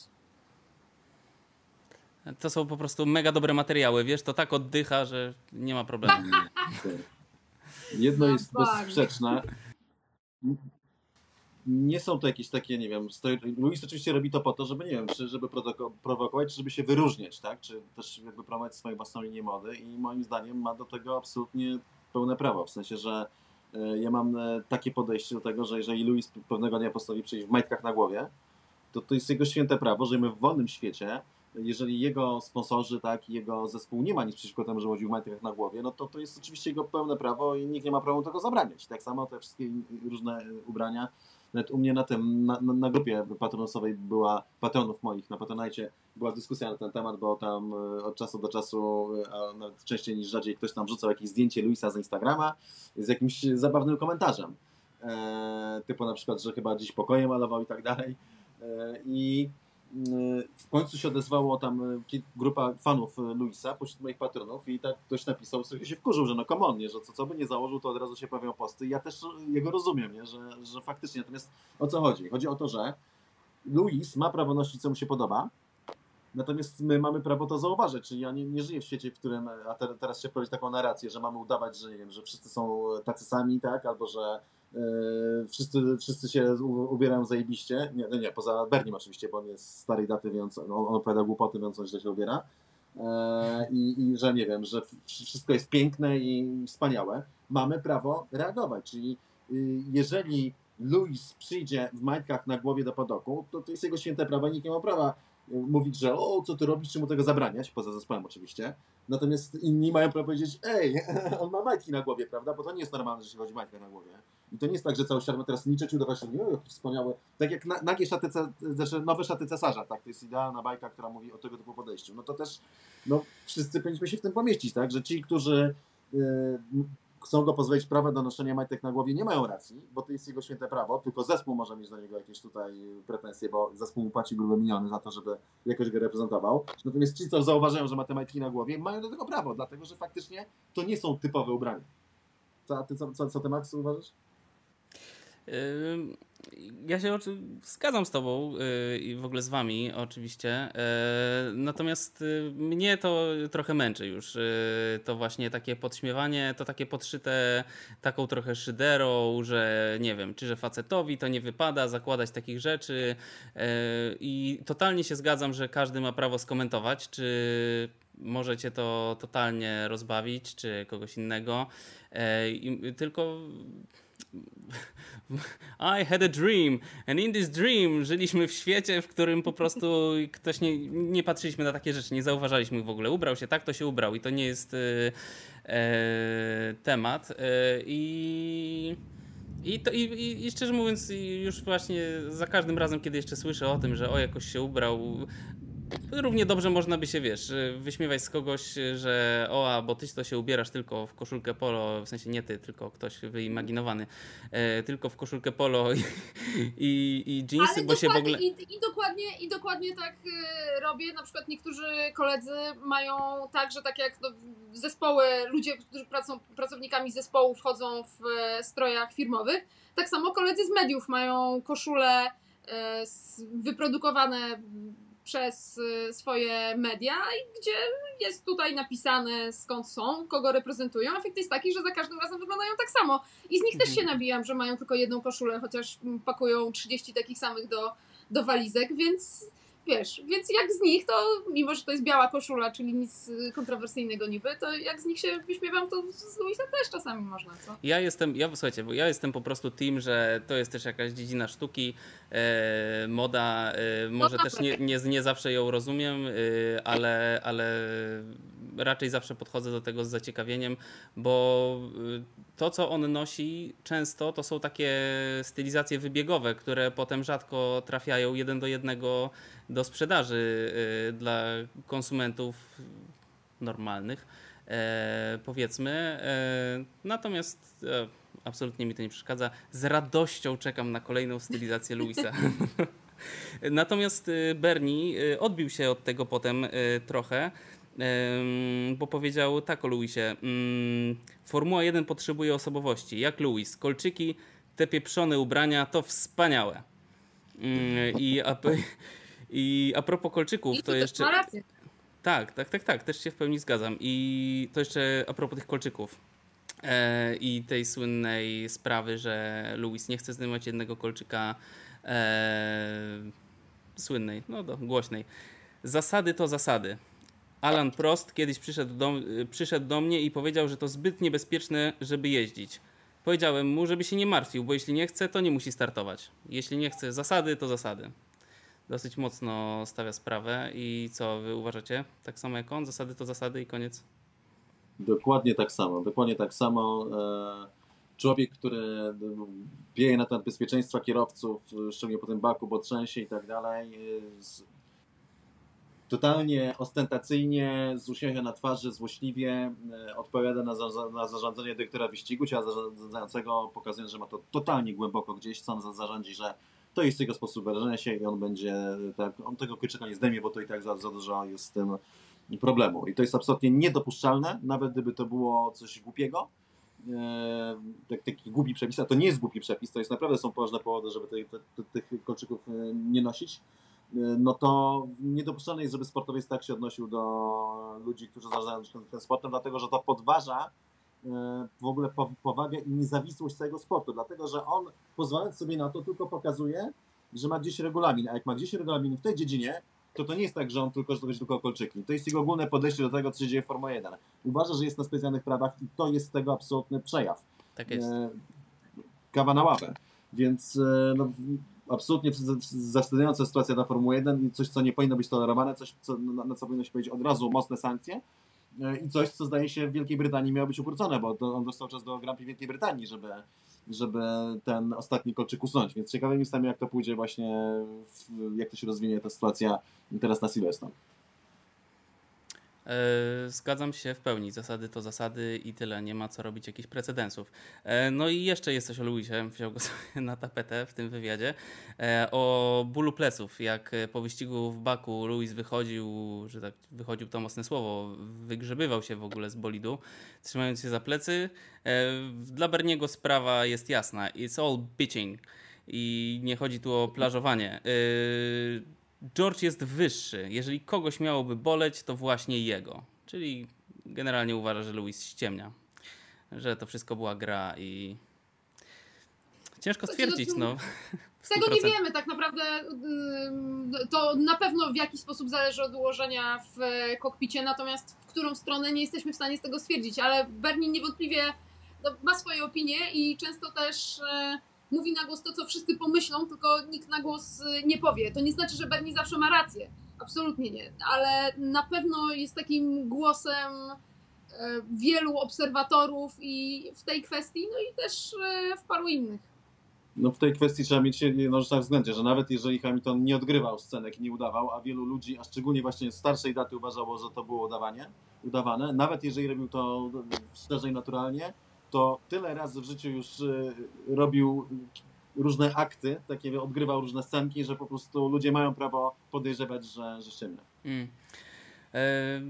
To są po prostu mega dobre materiały, wiesz, to tak oddycha, że nie ma problemu. Jedno No jest bezsprzeczne. nie są to jakieś takie, nie wiem, Luis oczywiście robi to po to, żeby, nie wiem, czy żeby prowokować, czy żeby się wyróżniać, tak, czy też jakby promować swoją własną linię mody i moim zdaniem ma do tego absolutnie pełne prawo, w sensie, że ja mam e, takie podejście do tego, że jeżeli Luis pewnego dnia postanowi przyjść w majtkach na głowie, to to jest jego święte prawo, że my w wolnym świecie jeżeli jego sponsorzy, tak, jego zespół nie ma nic przeciwko temu, że chodził w majtkach na głowie, no to to jest oczywiście jego pełne prawo i nikt nie ma prawa tego zabraniać. Tak samo te wszystkie różne ubrania. Nawet u mnie na tym, na, na grupie patronosowej była, patronów moich na Patronite, była dyskusja na ten temat, bo tam e, od czasu do czasu, e, a nawet częściej niż rzadziej, ktoś tam rzucał jakieś zdjęcie Luisa z Instagrama z jakimś zabawnym komentarzem. E, typu na przykład, że chyba dziś pokoje malował i tak dalej. E, I w końcu się odezwało tam e, grupa fanów e, Luisa pośród moich patronów i tak ktoś napisał, sobie się wkurzył, że no komonnie, że co, co by nie założył, to od razu się pojawią posty. Ja też jego rozumiem, nie? Że, że faktycznie. Natomiast o co chodzi? Chodzi o to, że Luis ma prawo nosić, co mu się podoba, Natomiast my mamy prawo to zauważyć, czyli ja nie, nie żyję w świecie, w którym, a te, teraz się prowadzi taką narrację, że mamy udawać, że nie wiem, że wszyscy są tacy sami, tak, albo że wszyscy, wszyscy się ubierają zajebiście. Nie, no nie, poza Bernim oczywiście, bo on jest starej daty, więc on, on opowiada głupoty, więc on źle się ubiera. Yy, I, I że nie wiem, że wszystko jest piękne i wspaniałe. Mamy prawo reagować, czyli yy, jeżeli Louis przyjdzie w majtkach na głowie do podoku, to to jest jego święte prawo, nikt nie ma prawa mówić, że o, co ty robisz, czy mu tego zabraniać, poza zespołem oczywiście. Natomiast inni mają prawo powiedzieć, ej, on ma majtki na głowie, prawda? Bo to nie jest normalne, że się chodzi majtkę na głowie. I to nie jest tak, że cały świat ma teraz milczeć i udawać się, o, jaki wspaniały. Tak jak na, nagie szaty, znaczy nowe szaty cesarza, tak? To jest idealna bajka, która mówi o tego typu podejściu. No to też, no wszyscy powinniśmy się w tym pomieścić, tak? Że ci, którzy yy, chcą go pozwolić prawa do noszenia majtek na głowie, nie mają racji, bo to jest jego święte prawo, tylko zespół może mieć do niego jakieś tutaj pretensje, bo zespół mu płaci grube miliony za to, żeby jakoś go reprezentował. Natomiast ci, co zauważają, że ma te majtki na głowie, mają do tego prawo, dlatego że faktycznie to nie są typowe ubrania. Co, ty, co, co, co ty, Max, uważasz? Ja się zgadzam z Tobą y, i w ogóle z Wami, oczywiście. Y, natomiast y, mnie to trochę męczy już. To właśnie takie podśmiewanie, to takie podszyte taką trochę szyderą, że nie wiem, czy że facetowi to nie wypada zakładać takich rzeczy. I totalnie się zgadzam, że każdy ma prawo skomentować, czy możecie to totalnie rozbawić, czy kogoś innego. Tylko I had a dream, and in this dream żyliśmy w świecie, w którym po prostu ktoś nie, nie patrzyliśmy na takie rzeczy, nie zauważaliśmy w ogóle. Ubrał się tak, to się ubrał i to nie jest e, e, temat. E, I. I, to, i, I szczerze mówiąc, już właśnie za każdym razem, kiedy jeszcze słyszę o tym, że o jakoś się ubrał, równie dobrze można by się, wiesz, wyśmiewać z kogoś, że o, a bo ty to się ubierasz tylko w koszulkę polo, w sensie nie ty, tylko ktoś wyimaginowany, e, tylko w koszulkę polo i, i, i jeansy, bo się w ogóle... I, I, dokładnie, I dokładnie tak e, robię, na przykład niektórzy koledzy mają tak, że tak jak no, zespoły, ludzie, którzy pracą pracownikami zespołu wchodzą w e, strojach firmowych, tak samo koledzy z mediów mają koszule e, wyprodukowane przez y, swoje media, gdzie jest tutaj napisane skąd są, kogo reprezentują. Efekt jest taki, że za każdym razem wyglądają tak samo. I z nich też mhm. się nabijam, że mają tylko jedną koszulę, chociaż pakują 30 takich samych do, do walizek, więc wiesz, więc jak z nich, to mimo, że to jest biała koszula, czyli nic kontrowersyjnego niby, to jak z nich się wyśmiewam, to z Luisa też czasami można, co? Ja jestem, ja słuchajcie, bo ja jestem po prostu team, że to jest też jakaś dziedzina sztuki, e, moda, e, może też nie, nie, nie zawsze ją rozumiem, e, ale, ale raczej zawsze podchodzę do tego z zaciekawieniem, bo y, to, co on nosi, często to są takie stylizacje wybiegowe, które potem rzadko trafiają jeden do jednego do sprzedaży y, dla konsumentów normalnych, e, powiedzmy. E, natomiast e, absolutnie mi to nie przeszkadza. Z radością czekam na kolejną stylizację Luisa. Natomiast y, Bernie odbił się od tego potem trochę bo powiedział tak o Luisie. Mm, Formuła 1 potrzebuje osobowości, jak Luis. Kolczyki, te pieprzone ubrania to wspaniałe. Mm, I i a propos kolczyków, to jeszcze. Tak, tak, tak, tak, też się w pełni zgadzam. I to jeszcze a propos tych kolczyków. e, i tej słynnej sprawy, że Lewis nie chce zdejmować jednego kolczyka e, słynnej, no do, głośnej. Zasady to zasady. Alan Prost kiedyś przyszedł do, przyszedł do mnie i powiedział, że to zbyt niebezpieczne, żeby jeździć. Powiedziałem mu, żeby się nie martwił, bo jeśli nie chce, to nie musi startować. Jeśli nie chce zasady, to zasady. Dosyć mocno stawia sprawę i co wy uważacie? Tak samo jak on? Zasady to zasady i koniec? Dokładnie tak samo. Dokładnie tak samo. E, człowiek, który wieje na temat bezpieczeństwa kierowców, szczególnie po tym baku, bo trzęsie i tak dalej, totalnie ostentacyjnie, z uśmiechem na twarzy, złośliwie e, odpowiada na, za, na zarządzenie dyrektora wyścigu, ciała zarządzającego, pokazując, że ma to totalnie głęboko gdzieś, sam zarządzi, że to jest jego sposób wyrażenia się i on będzie, tak, on tego kluczyka nie zdejmie, bo to i tak za, za dużo jest z tym problemu. I to jest absolutnie niedopuszczalne, nawet gdyby to było coś głupiego, e, tak, taki głupi przepis, a to nie jest głupi przepis, to jest naprawdę są poważne powody, żeby tych kolczyków e, nie nosić, e, no to niedopuszczalne jest, żeby sportowiec tak się odnosił do ludzi, którzy zarządzają tym sportem, dlatego że to podważa w ogóle powagę i niezawisłość całego sportu, dlatego że on pozwalając sobie na to tylko pokazuje, że ma gdzieś regulamin, a jak ma gdzieś regulamin w tej dziedzinie, to to nie jest tak, że on tylko, że to tylko kolczyki. To jest jego ogólne podejście do tego, co się dzieje w Formule 1. Uważa, że jest na specjalnych prawach i to jest tego absolutny przejaw. Tak jest. E, kawa na łapę. Więc e, no, absolutnie zastanawiająca sytuacja dla Formuły 1 i coś, co nie powinno być tolerowane, coś, co, na, co powinno się powiedzieć od razu mocne sankcje e, i coś, co zdaje się w Wielkiej Brytanii miało być ukrócone, bo on dostał czas do Grand Prix Wielkiej Brytanii, żeby żeby ten ostatni kolczyk usunąć. Więc ciekawe jestem, jak to pójdzie właśnie, w, jak to się rozwinie ta sytuacja teraz na Silverstone. E, zgadzam się w pełni. Zasady to zasady i tyle. Nie ma co robić jakichś precedensów. E, no i jeszcze jest coś o Luisie. Wziął go sobie na tapetę w tym wywiadzie. E, o bólu pleców. Jak po wyścigu w Baku Luis wychodził, że tak wychodził to mocne słowo, wygrzebywał się w ogóle z bolidu, trzymając się za plecy. Dla Berniego sprawa jest jasna. It's all bitching. I nie chodzi tu o plażowanie George jest wyższy. Jeżeli kogoś miałoby boleć, to właśnie jego. Czyli generalnie uważa, że Louis ściemnia. Że to wszystko była gra i ciężko stwierdzić. No, tego nie wiemy tak naprawdę. To na pewno w jakiś sposób zależy od ułożenia w kokpicie, natomiast w którą stronę nie jesteśmy w stanie z tego stwierdzić. Ale Bernie niewątpliwie no, ma swoje opinie i często też e, mówi na głos to, co wszyscy pomyślą, tylko nikt na głos y, nie powie. To nie znaczy, że Bernie zawsze ma rację. Absolutnie nie. Ale na pewno jest takim głosem y, wielu obserwatorów i w tej kwestii, no i też y, w paru innych. No w tej kwestii trzeba mieć jedną rzecz na względzie, że nawet jeżeli Hamilton nie odgrywał scenek nie udawał, a wielu ludzi, a szczególnie właśnie starszej daty uważało, że to było udawanie, udawane, nawet jeżeli robił to szczerze i naturalnie, to tyle razy w życiu już y, robił różne akty, takie odgrywał różne scenki, że po prostu ludzie mają prawo podejrzewać, że, że. Mm. E,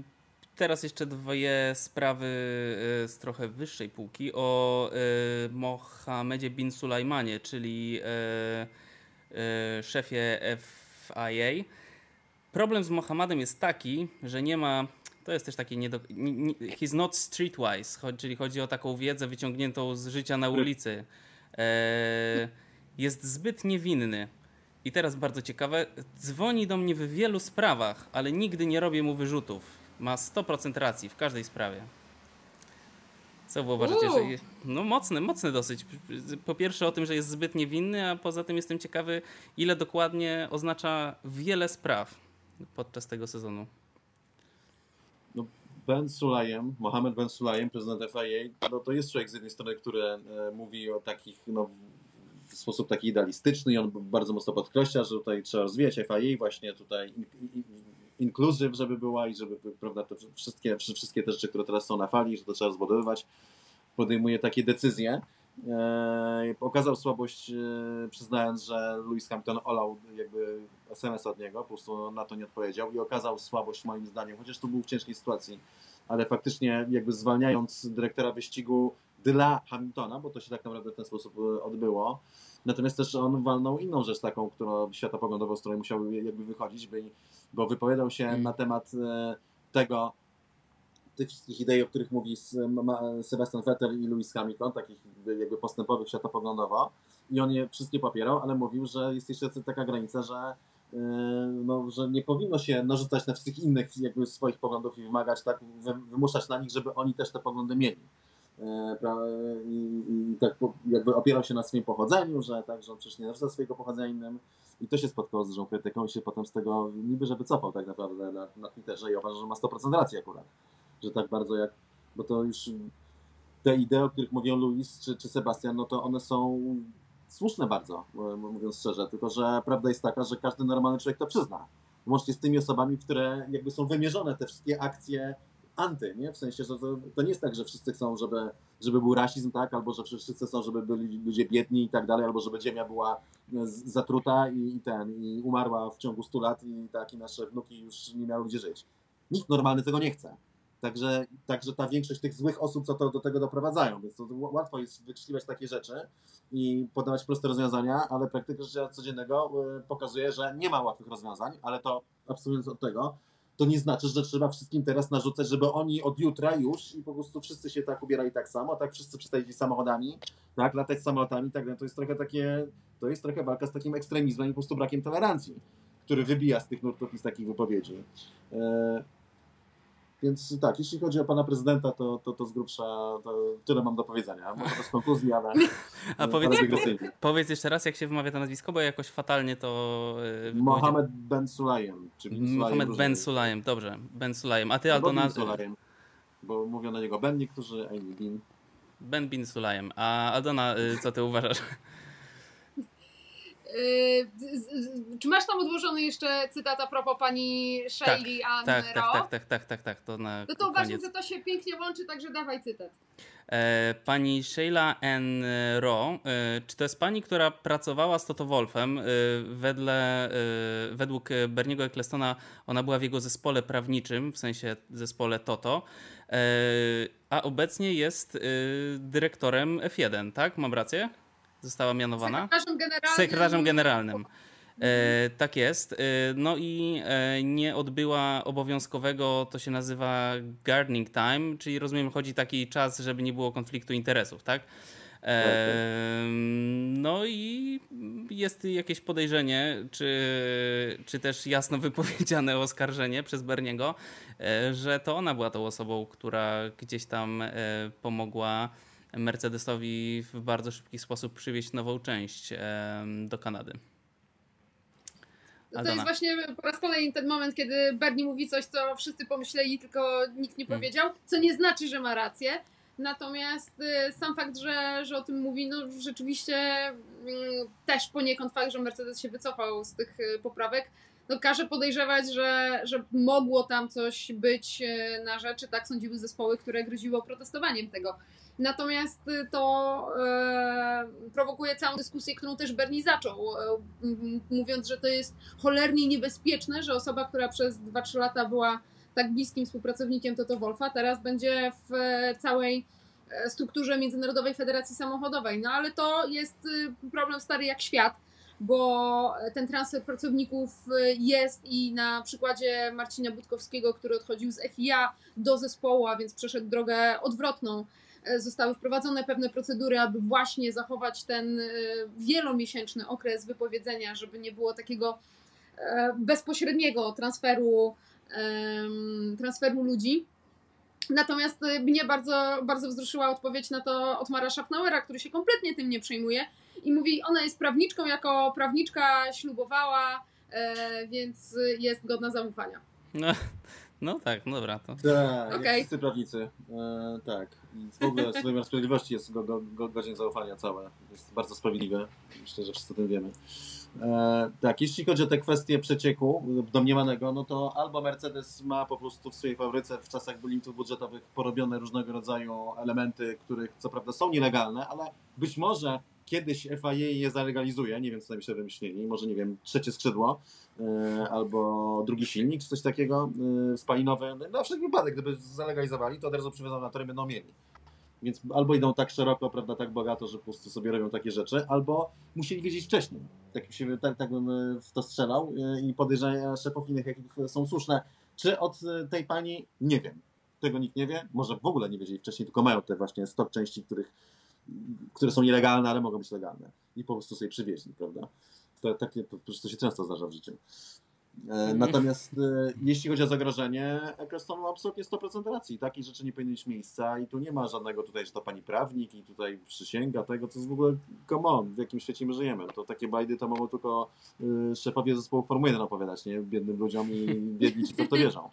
teraz jeszcze dwie sprawy e, z trochę wyższej półki o e, Mohamedzie bin Sulajmanie, czyli szefie FIA. Problem z Mohamedem jest taki, że nie ma to jest też takie nie, he's not streetwise, czyli chodzi o taką wiedzę wyciągniętą z życia na ulicy. E, jest zbyt niewinny. I teraz bardzo ciekawe, dzwoni do mnie w wielu sprawach, ale nigdy nie robię mu wyrzutów. Ma 100% racji w każdej sprawie. Co wy uważacie, że no mocny, mocny dosyć. Po pierwsze o tym, że jest zbyt niewinny, a poza tym jestem ciekawy, ile dokładnie oznacza wiele spraw podczas tego sezonu. Ben Sulayem, Mohamed Ben Sulayem, prezydent FIA, no to jest człowiek z jednej strony, który e, mówi o takich, no, w sposób taki idealistyczny i on bardzo mocno podkreśla, że tutaj trzeba rozwijać FIA, właśnie tutaj inkluzyw, żeby była i żeby, prawda, te wszystkie, wszystkie te rzeczy, które teraz są na fali, że to trzeba zbudowywać, podejmuje takie decyzje. E, okazał słabość, e, przyznając, że Lewis Hamilton olał jakby SMS od niego, po prostu na to nie odpowiedział i okazał słabość moim zdaniem, chociaż tu był w ciężkiej sytuacji, ale faktycznie jakby zwalniając dyrektora wyścigu dla Hamiltona, bo to się tak naprawdę w ten sposób e, odbyło. Natomiast też on walnął inną rzecz taką, którą światopoglądową, z której musiał jakby wychodzić, bo wypowiadał się mm. na temat tego, tych wszystkich idei, o których mówi Sebastian Vettel i Lewis Hamilton, takich jakby postępowych światopoglądowo i on je wszystkie popierał, ale mówił, że jest jeszcze taka granica, że no, że nie powinno się narzucać na wszystkich innych jakby swoich poglądów i wymagać, tak, wymuszać na nich, żeby oni też te poglądy mieli. E, I, i tak jakby opierał się na swoim pochodzeniu, że tak, że on przecież nie narzuca swojego pochodzenia innym i to się spotkało z dużą krytyką i się potem z tego niby, że wycofał tak naprawdę na, na Twitterze i uważa, że ma 100% racji akurat, że tak bardzo jak, bo to już te idee, o których mówią Luis czy, czy Sebastian, no to one są słuszne bardzo, mówiąc szczerze, tylko że prawda jest taka, że każdy normalny człowiek to przyzna. Łącznie z tymi osobami, które jakby są wymierzone te wszystkie akcje anty, nie? W sensie, że to, to, nie jest tak, że wszyscy chcą, żeby, żeby był rasizm, tak? Albo że wszyscy chcą, żeby byli ludzie biedni i tak dalej, albo żeby ziemia była e, zatruta i, i ten, i umarła w ciągu 100 lat i tak, i nasze wnuki już nie miały gdzie żyć. Nikt normalny tego nie chce. Także, także ta większość tych złych osób, co to do tego doprowadzają, więc to łatwo jest wykrzykiwać takie rzeczy i podawać proste rozwiązania, ale praktyka życia codziennego e, pokazuje, że nie ma łatwych rozwiązań, ale to abstrahując od tego, to nie znaczy, że trzeba wszystkim teraz narzucać, żeby oni od jutra już i po prostu wszyscy się tak ubierali tak samo, tak wszyscy przestali samochodami, tak, latać samolotami, tak. To jest trochę takie, to jest trochę walka z takim ekstremizmem i po prostu brakiem tolerancji, który wybija z tych nurtów i z takich wypowiedzi. E, więc tak, jeśli chodzi o pana prezydenta, to, to, to z grubsza to tyle mam do powiedzenia. Może bez konkluzji, ale. A powiedz, powiedz jeszcze raz, jak się wymawia to nazwisko, bo jakoś fatalnie to. Yy, Mohamed Ben Sulajem. Mohamed Ben Sulajem, dobrze. Ben Sulajem. A ty, Aldona. Ben Sulajem, bo mówią na niego Ben niektórzy, a inni Bin. Ben Bin Sulajem. A Aldona, y, co ty uważasz? Yy, czy masz tam odłożony jeszcze cytat a propos pani Shelly tak, Ann tak, tak, tak, tak, tak, tak, tak, to na No to uważam, że to się pięknie łączy, także dawaj cytat. E, pani Sheila N. Ro, e, czy to jest pani, która pracowała z Toto Wolfem? E, wedle, według Berniego Ecclestona ona była w jego zespole prawniczym, w sensie zespole Toto, a obecnie jest dyrektorem F1, tak? Mam rację? Została mianowana? Sekretarzem generalnym. Sekretarzem generalnym. E, tak jest. E, no i e, nie odbyła obowiązkowego, to się nazywa gardening time, czyli rozumiem, chodzi taki czas, żeby nie było konfliktu interesów, tak? E, no i jest jakieś podejrzenie, czy, czy też jasno wypowiedziane oskarżenie przez Berniego, e, że to ona była tą osobą, która gdzieś tam e, pomogła Mercedesowi w bardzo szybki sposób przywieźć nową część do Kanady. To jest właśnie po raz kolejny ten moment, kiedy Bernie mówi coś, co wszyscy pomyśleli, tylko nikt nie hmm. powiedział, co nie znaczy, że ma rację. Natomiast y, sam fakt, że, że o tym mówi, no rzeczywiście mm, też poniekąd fakt, że Mercedes się wycofał z tych y, poprawek, no każe podejrzewać, że, że mogło tam coś być y, na rzeczy, tak sądziły zespoły, które groziło protestowaniem tego. Natomiast to e, prowokuje całą dyskusję, którą też Bernie zaczął, e, mówiąc, że to jest cholernie niebezpieczne, że osoba, która przez 2-3 lata była tak bliskim współpracownikiem Toto Wolfa, teraz będzie w całej e, strukturze Międzynarodowej Federacji Samochodowej. No ale to jest y, problem stary jak świat, bo ten transfer pracowników y, jest i na przykładzie Marcina Budkowskiego, który odchodził z FIA do zespołu, a więc przeszedł drogę odwrotną zostały wprowadzone pewne procedury, aby właśnie zachować ten e, wielomiesięczny okres wypowiedzenia, żeby nie było takiego e, bezpośredniego transferu, transferu ludzi. Natomiast mnie bardzo, bardzo wzruszyła odpowiedź na to od Mara Schaffnauera, który się kompletnie tym nie przejmuje i mówi, ona jest prawniczką, jako prawniczka ślubowała, więc jest godna zaufania. No, no tak, no dobra. To... Tak, okay. wszyscy prawnicy. E, tak. W ogóle wymiar sprawiedliwości jest go, go, go, godzien zaufania całe. Jest bardzo sprawiedliwe. Myślę, że wszyscy o tym wiemy. E, tak, jeśli chodzi o te kwestie przecieku domniemanego, no to albo Mercedes ma po prostu w swojej fabryce w czasach limitów budżetowych porobione różnego rodzaju elementy, których co prawda są nielegalne, ale być może kiedyś FIA je zalegalizuje, nie wiem co tam się wymyślili, może nie wiem, trzecie skrzydło e, albo drugi silnik, czy coś takiego e, spalinowy. Na wszelki wypadek, gdyby zalegalizowali, to od razu przywiozą na tory będą mieli. Więc albo idą tak szeroko, prawda, tak bogato, że po prostu sobie robią takie rzeczy, albo musieli wiedzieć wcześniej. Tak, się, tak, tak bym e, w to strzelał i podejrzenia szefów innych są słuszne. Czy od tej pani? Nie wiem. Tego nikt nie wie, może w ogóle nie wiedzieli wcześniej, tylko mają te właśnie stok części, których, które są nielegalne, ale mogą być legalne i po prostu sobie przywieźli, prawda? To, takie, to, to się często zdarza w życiu. E, natomiast e, jeśli chodzi o zagrożenie, Eccleston ma absolutnie 100% racji. Takich rzeczy nie powinno mieć miejsca i tu nie ma żadnego tutaj, że to pani prawnik i tutaj przysięga tego, to jest w ogóle come on, w jakim świecie my żyjemy. To takie bajdy to mogą tylko y, szefowie zespołu Formuły 1 opowiadać, nie? Biednym ludziom i biedni ci, co w to wierzą.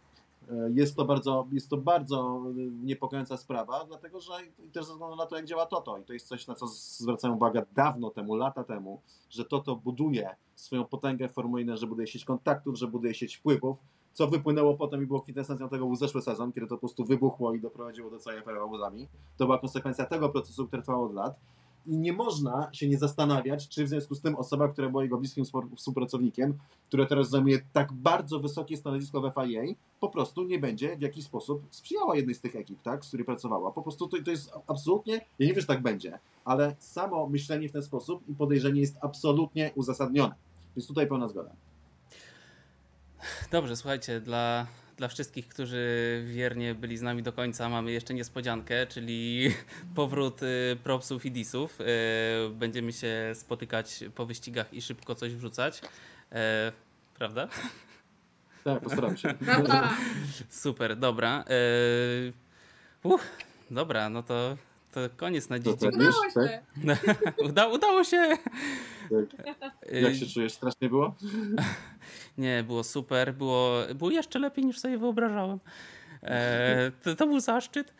E, Jest to bardzo, jest to bardzo y, niepokojąca sprawa, dlatego że też ze względu na to, jak działa Toto. I to jest coś, na co zwracałem uwagę dawno temu, lata temu, że Toto buduje swoją potęgę formułę, że buduje sieć kontaktów, że buduje sieć wpływów, co wypłynęło potem i było kwintesencją tego był zeszły sezon, kiedy to po prostu wybuchło i doprowadziło do całej afery łazami. To była konsekwencja tego procesu, który trwał od lat. I nie można się nie zastanawiać, czy w związku z tym osoba, która była jego bliskim współ- współpracownikiem, która teraz zajmuje tak bardzo wysokie stanowisko w FIA, po prostu nie będzie w jakiś sposób sprzyjała jednej z tych ekip, tak, z której pracowała. Po prostu to, to jest absolutnie, ja nie wiem, że tak będzie, ale samo myślenie w ten sposób i podejrzenie jest absolutnie uzasadnione. Więc tutaj pełna zgoda. Dobrze, słuchajcie, dla, dla wszystkich, którzy wiernie byli z nami do końca, mamy jeszcze niespodziankę, czyli powrót y, propsów i disów. Y, Będziemy się spotykać po wyścigach i szybko coś wrzucać. E, Prawda? Tak, postaram się. Prawda? Super, dobra. E, Uff, dobra, no to, to koniec na dziś. Udało się. Uda, udało się! Tak. Jak się czujesz? Strasznie było? Nie, było super, było, było jeszcze lepiej niż sobie wyobrażałem. E, to, to był zaszczyt.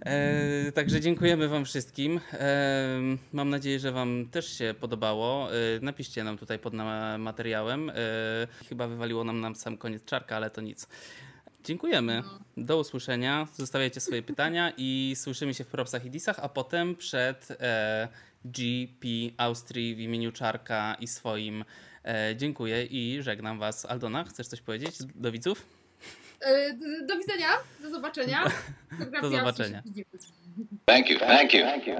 E, także dziękujemy Wam wszystkim. E, mam nadzieję, że Wam też się podobało. E, napiszcie nam tutaj pod na materiałem. E, chyba wywaliło nam na sam koniec czarka, ale to nic. Dziękujemy. Do usłyszenia. Zostawiajcie swoje pytania i słyszymy się w propsach i disach, a potem przed e, GP Austrii w imieniu Czarka i swoim e, dziękuję i żegnam Was. Aldona, chcesz coś powiedzieć do widzów? E, Do widzenia, do zobaczenia. Do zobaczenia. Thank you. Thank you. Thank you.